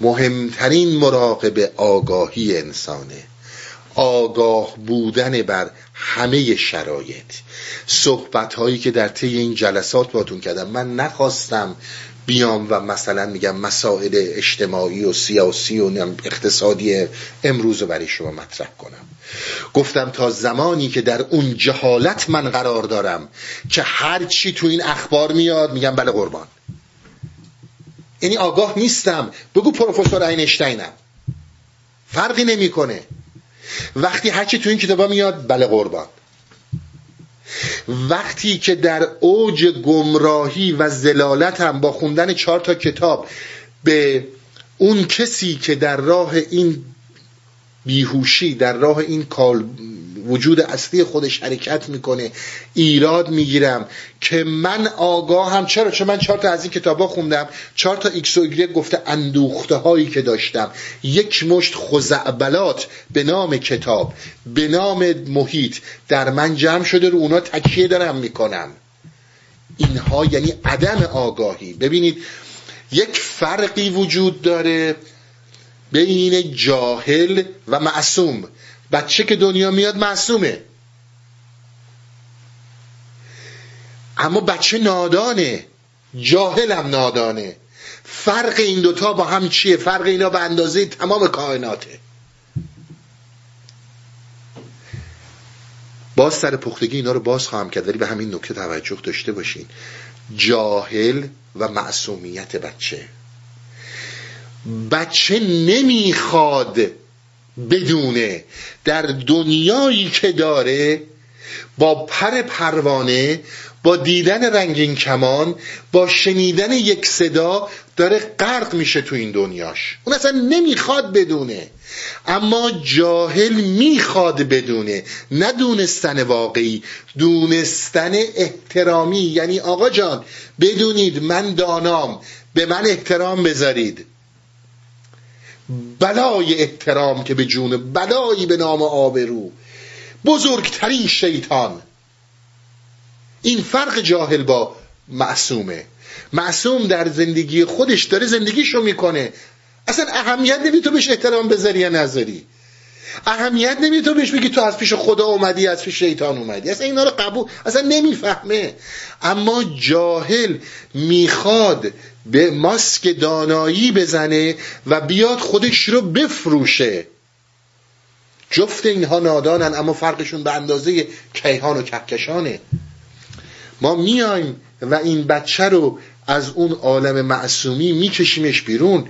مهمترین مراقبه آگاهی انسانه. آگاه بودن بر همه شرایط. صحبت هایی که در طی این جلسات باتون کردم. من نخواستم بیام و مثلا میگم مسائل اجتماعی و سیاسی و اقتصادی امروز رو برای شما مطرح کنم. گفتم تا زمانی که در اون جهالت من قرار دارم که هر چی تو این اخبار میاد میگم بله قربان. یعنی آگاه نیستم. بگو پروفسور اینشتینم. فرقی نمی‌کنه. وقتی هرچی تو این کتابا میاد بله قربان. وقتی که در اوج گمراهی و زلالتم با خوندن چهار تا کتاب به اون کسی که در راه این بیهوشی در راه این کال وجود اصلی خودش حرکت می‌کنه ایراد می‌گیرم که من آگاهم. چرا؟ چون من چهار تا از این کتابا خوندم. چهار تا ایکس و ایگرگ گفته اندوخته هایی که داشتم. یک مشت خزعبلات به نام کتاب به نام محیط در من جمع شده رو اونا تکیه دارم می‌کنم. اینها یعنی عدم آگاهی. ببینید یک فرقی وجود داره بین جاهل و معصوم. بچه که دنیا میاد معصومه. اما بچه نادانه. جاهلم نادانه. فرق این دوتا با هم چیه؟ فرق اینا به اندازه تمام کائناته. باز سر پختگی اینا رو باز خواهم کرد ولی به همین نکته توجه داشته باشین. جاهل و معصومیت بچه. بچه نمی‌خواد بدونه در دنیایی که داره با پر پروانه با دیدن رنگین کمان با شنیدن یک صدا داره غرق میشه تو این دنیاش. اون اصلا نمی‌خواد بدونه. اما جاهل می‌خواد بدونه. نه دونستن واقعی دونستن احترامی. یعنی آقا جان بدونید من دانام. به من احترام بذارید. بلای احترام که به جون بلایی به نام آبرو. بزرگترین شیطان. این فرق جاهل با معصومه. معصوم در زندگی خودش داره زندگیشو می‌کنه. اصلا اهمیت نمی تو بهش احترام بذاری یا نذاری. اهمیت نمی تو بهش بگی تو از پیش خدا اومدی از پیش شیطان اومدی. اصلا اینا رو قبول اصلا نمی‌فهمه. اما جاهل می‌خواد به ماسک دانایی بزنه و بیاد خودش رو بفروشه. جفت اینها نادانن اما فرقشون به اندازه کیهان و کهکشانه. ما میایم و این بچه رو از اون عالم معصومی میکشیمش بیرون.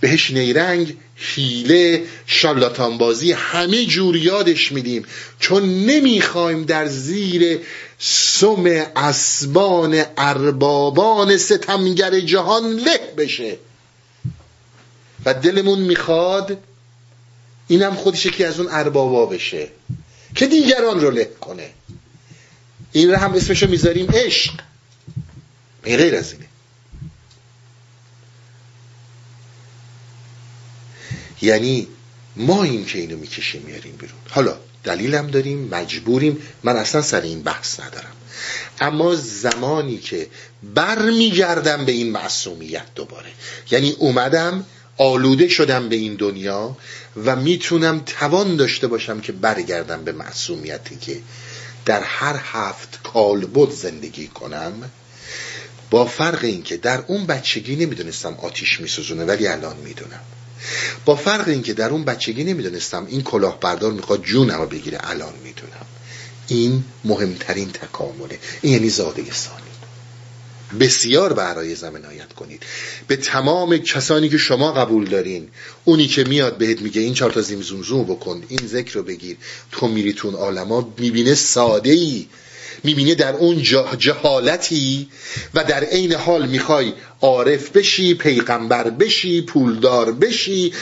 بهش نیرنگ حیله شالاتانبازی همه جور یادش میدیم. چون نمی‌خوایم در زیر سم اسبان اربابان ستمگر جهان له بشه. و دلمون می‌خواد اینم خودش که از اون اربابا بشه که دیگران رو له کنه. این رو هم اسمش رو می‌ذاریم عشق. ای غیر از اینه. یعنی ما این که اینو می‌کشیم میاریم بیرون. حالا دلیلم داریم مجبوریم. من اصلا سر این بحث ندارم. اما زمانی که برمیگردم به این معصومیت دوباره. یعنی اومدم آلوده شدم به این دنیا و می‌تونم توان داشته باشم که برگردم به معصومیتی که در هر هفت کالبد زندگی کنم. با فرق این که در اون بچگی نمی‌دونستم آتیش میسوزونه ولی الان می‌دونم. با فرق این که در اون بچگی نمی‌دونستم این کلاهبردار می‌خواد جونم بگیره. الان می‌دونم. این مهمترین تکامله. این یعنی زاده ثانی. بسیار برای زمین عنایت کنید. به تمام کسانی که شما قبول دارین اونی که میاد بهت میگه این چهار تا زوم بکن این ذکر رو بگیر. تو میری تون عالما می‌بینه ساده ای می‌بینه در اون جهالتی و در عین حال می‌خوای عارف بشی پیغمبر بشی پولدار بشی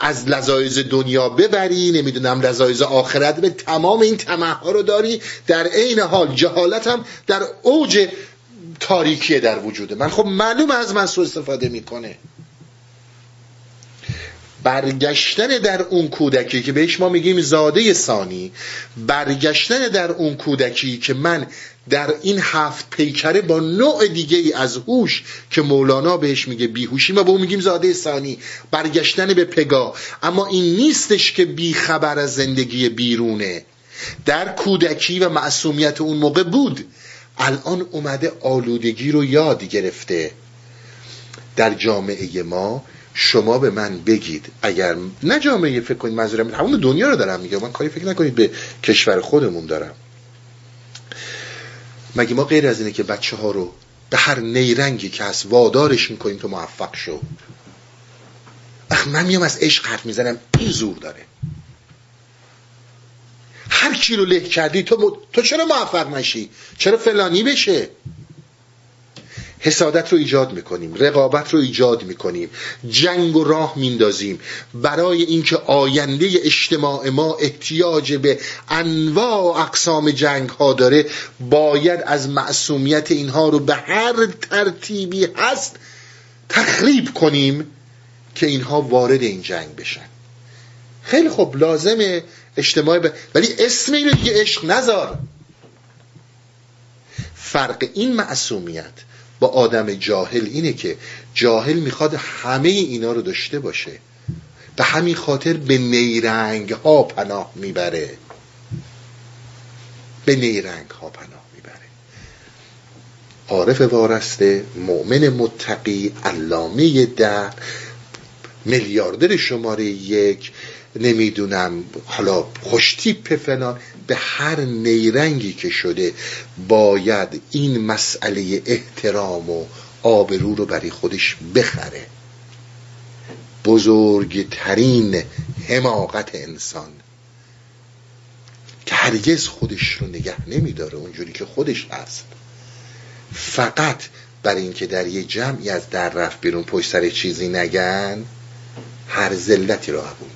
از لذایز دنیا ببری نمی‌دونم لذایز آخرت به تمام این ها رو داری. در عین حال جهالت هم در اوج تاریکی در وجود من خب معلوم از من سو استفاده می‌کنه. برگشتن در اون کودکی که بهش ما میگیم زاده ثانی برگشتن در اون کودکی که من در این هفت پیکره با نوع دیگه ای از هوش که مولانا بهش میگه بیهوشی ما به اون میگیم زاده ثانی برگشتن به پگا. اما این نیستش که بی خبر از زندگی بیرونه. در کودکی و معصومیت اون موقع بود. الان اومده آلودگی رو یاد گرفته. در جامعه ما شما به من بگید. اگر نه جامعه فکر کنید منظورم همون دنیا رو دارم میگم. من کاری فکر نکنید به کشور خودمون دارم. مگه ما غیر از اینه که بچه ها رو به هر نیرنگی که هست وادارش می‌کنیم تو موفق شو؟ اخ من میام از عشق حرف می‌زنم. این زور داره. هر کی رو له کردی تو, تو چرا موفق نشی؟ چرا فلانی بشه؟ حسادت رو ایجاد می‌کنیم رقابت رو ایجاد می‌کنیم جنگ و راه میندازیم. برای اینکه آینده اجتماع ما احتیاج به انواع و اقسام جنگ ها داره باید از معصومیت اینها رو به هر ترتیبی هست تخریب کنیم که اینها وارد این جنگ بشن. خیلی خوب لازمه اجتماع ب... ولی اسم اینو دیگه عشق نذار. فرق این معصومیت با آدم جاهل اینه که جاهل می‌خواد همه اینا رو داشته باشه. به همین خاطر به نیرنگ ها پناه می‌بره. به نیرنگ ها پناه می‌بره. عارف وارسته مؤمن متقی علامه در میلیاردر شماره یک نمی‌دونم حالا خوشتیپ فلان. به هر نیرنگی که شده باید این مسئله احترام و آبرو رو برای خودش بخره. بزرگترین حماقت انسان که هرگز خودش رو نگه نمیداره اونجوری که خودش هست. فقط برای اینکه در یه جمعی از در رفت بیرون پشت سر چیزی نگن هر ذلتی را قبول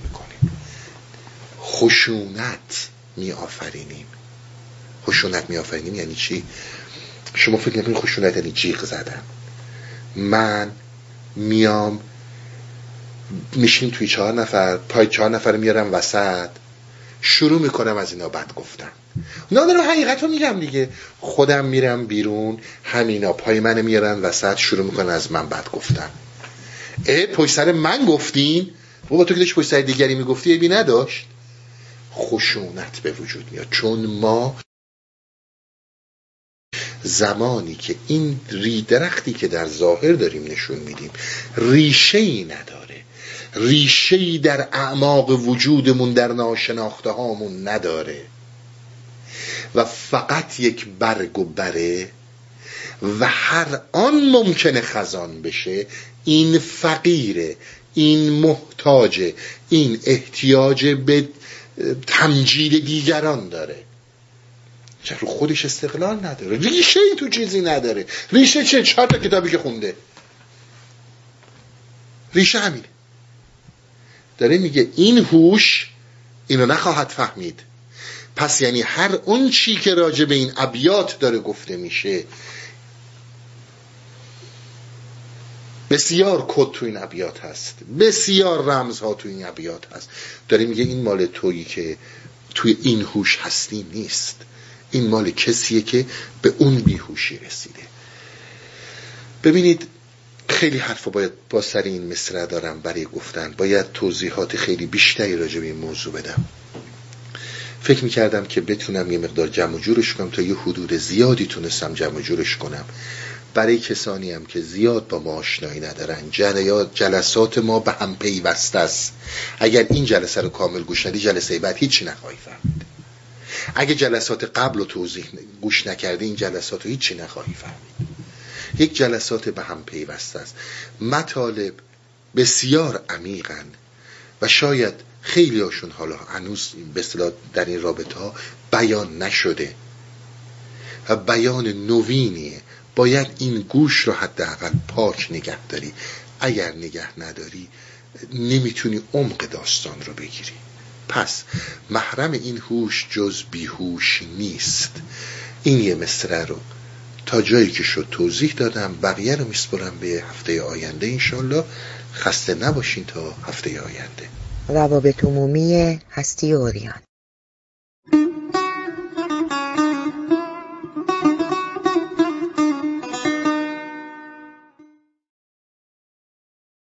خشونت. می آفرینیم خشونت می آفرینیم یعنی چی؟ شما فکر نکنید خشونت یعنی جیغ زدن. من میام میشین توی چهار نفر پای چهار نفر میارم وسط شروع می‌کنم از اینا بد گفتن. اونا دارم حقیقت رو میگم دیگه. خودم میرم بیرون همینا پای من میارن وسط شروع می‌کنن از من بد گفتن. اه پای سر من گفتین؟ بابا تو که داشت پای سر دیگری می‌گفتی بی نداشت. خشونت به وجود میاد. چون ما زمانی که این ری درختی که در ظاهر داریم نشون میدیم ریشه ای نداره. ریشه ای در اعماق وجودمون در ناشناخته هامون نداره. و فقط یک برگ و بره و هر آن ممکنه خزان بشه این فقیره این محتاجه این احتیاج به تمجید دیگران داره. چه رو خودش استقلال نداره؟ ریشه ای تو چیزی نداره. ریشه چه؟ چهار تا کتابی که خونده. ریشه همینه. داره میگه این هوش اینو نخواهد فهمید. پس یعنی هر اون چی که راجع به این ابیات داره گفته میشه بسیار کد تو این ابیات هست. بسیار رمزها تو این ابیات هست. داره میگه این مال تویی که توی این هوش هستی نیست. این مال کسیه که به اون بیهوشی رسیده. ببینید خیلی حرف باید با سر این مصرع دارم برای گفتن. باید توضیحات خیلی بیشتری راجع به این موضوع بدم. فکر می‌کردم که بتونم یه مقدار جمع جورش کنم تا یه حدود زیادی تونستم جمع جورش کنم. برای کسانی هم که زیاد با ما آشنایی ندارن. جلسات ما به هم پیوسته است. اگر این جلسه رو کامل گوش ندی جلسه بعد هیچی نخواهی فهمید. اگه جلسات قبل رو توضیح گوش نکردی این جلسات رو هیچی نخواهی فهمید. یک جلسات به هم پیوسته است. مطالب بسیار عمیقن و شاید خیلی هاشون حالا هنوز به در این رابطه ها بیان نشده و بیان نوینیه. باید این گوش رو حداقل پاک نگه داری. اگر نگه نداری نمی‌تونی عمق داستان رو بگیری. پس محرم این هوش جز بیهوش نیست. این یه مصره رو تا جایی که شد توضیح دادم بقیه رو میسپرم به هفته آینده انشالله خسته نباشین تا هفته آینده. روابط عمومی هستی اوریان.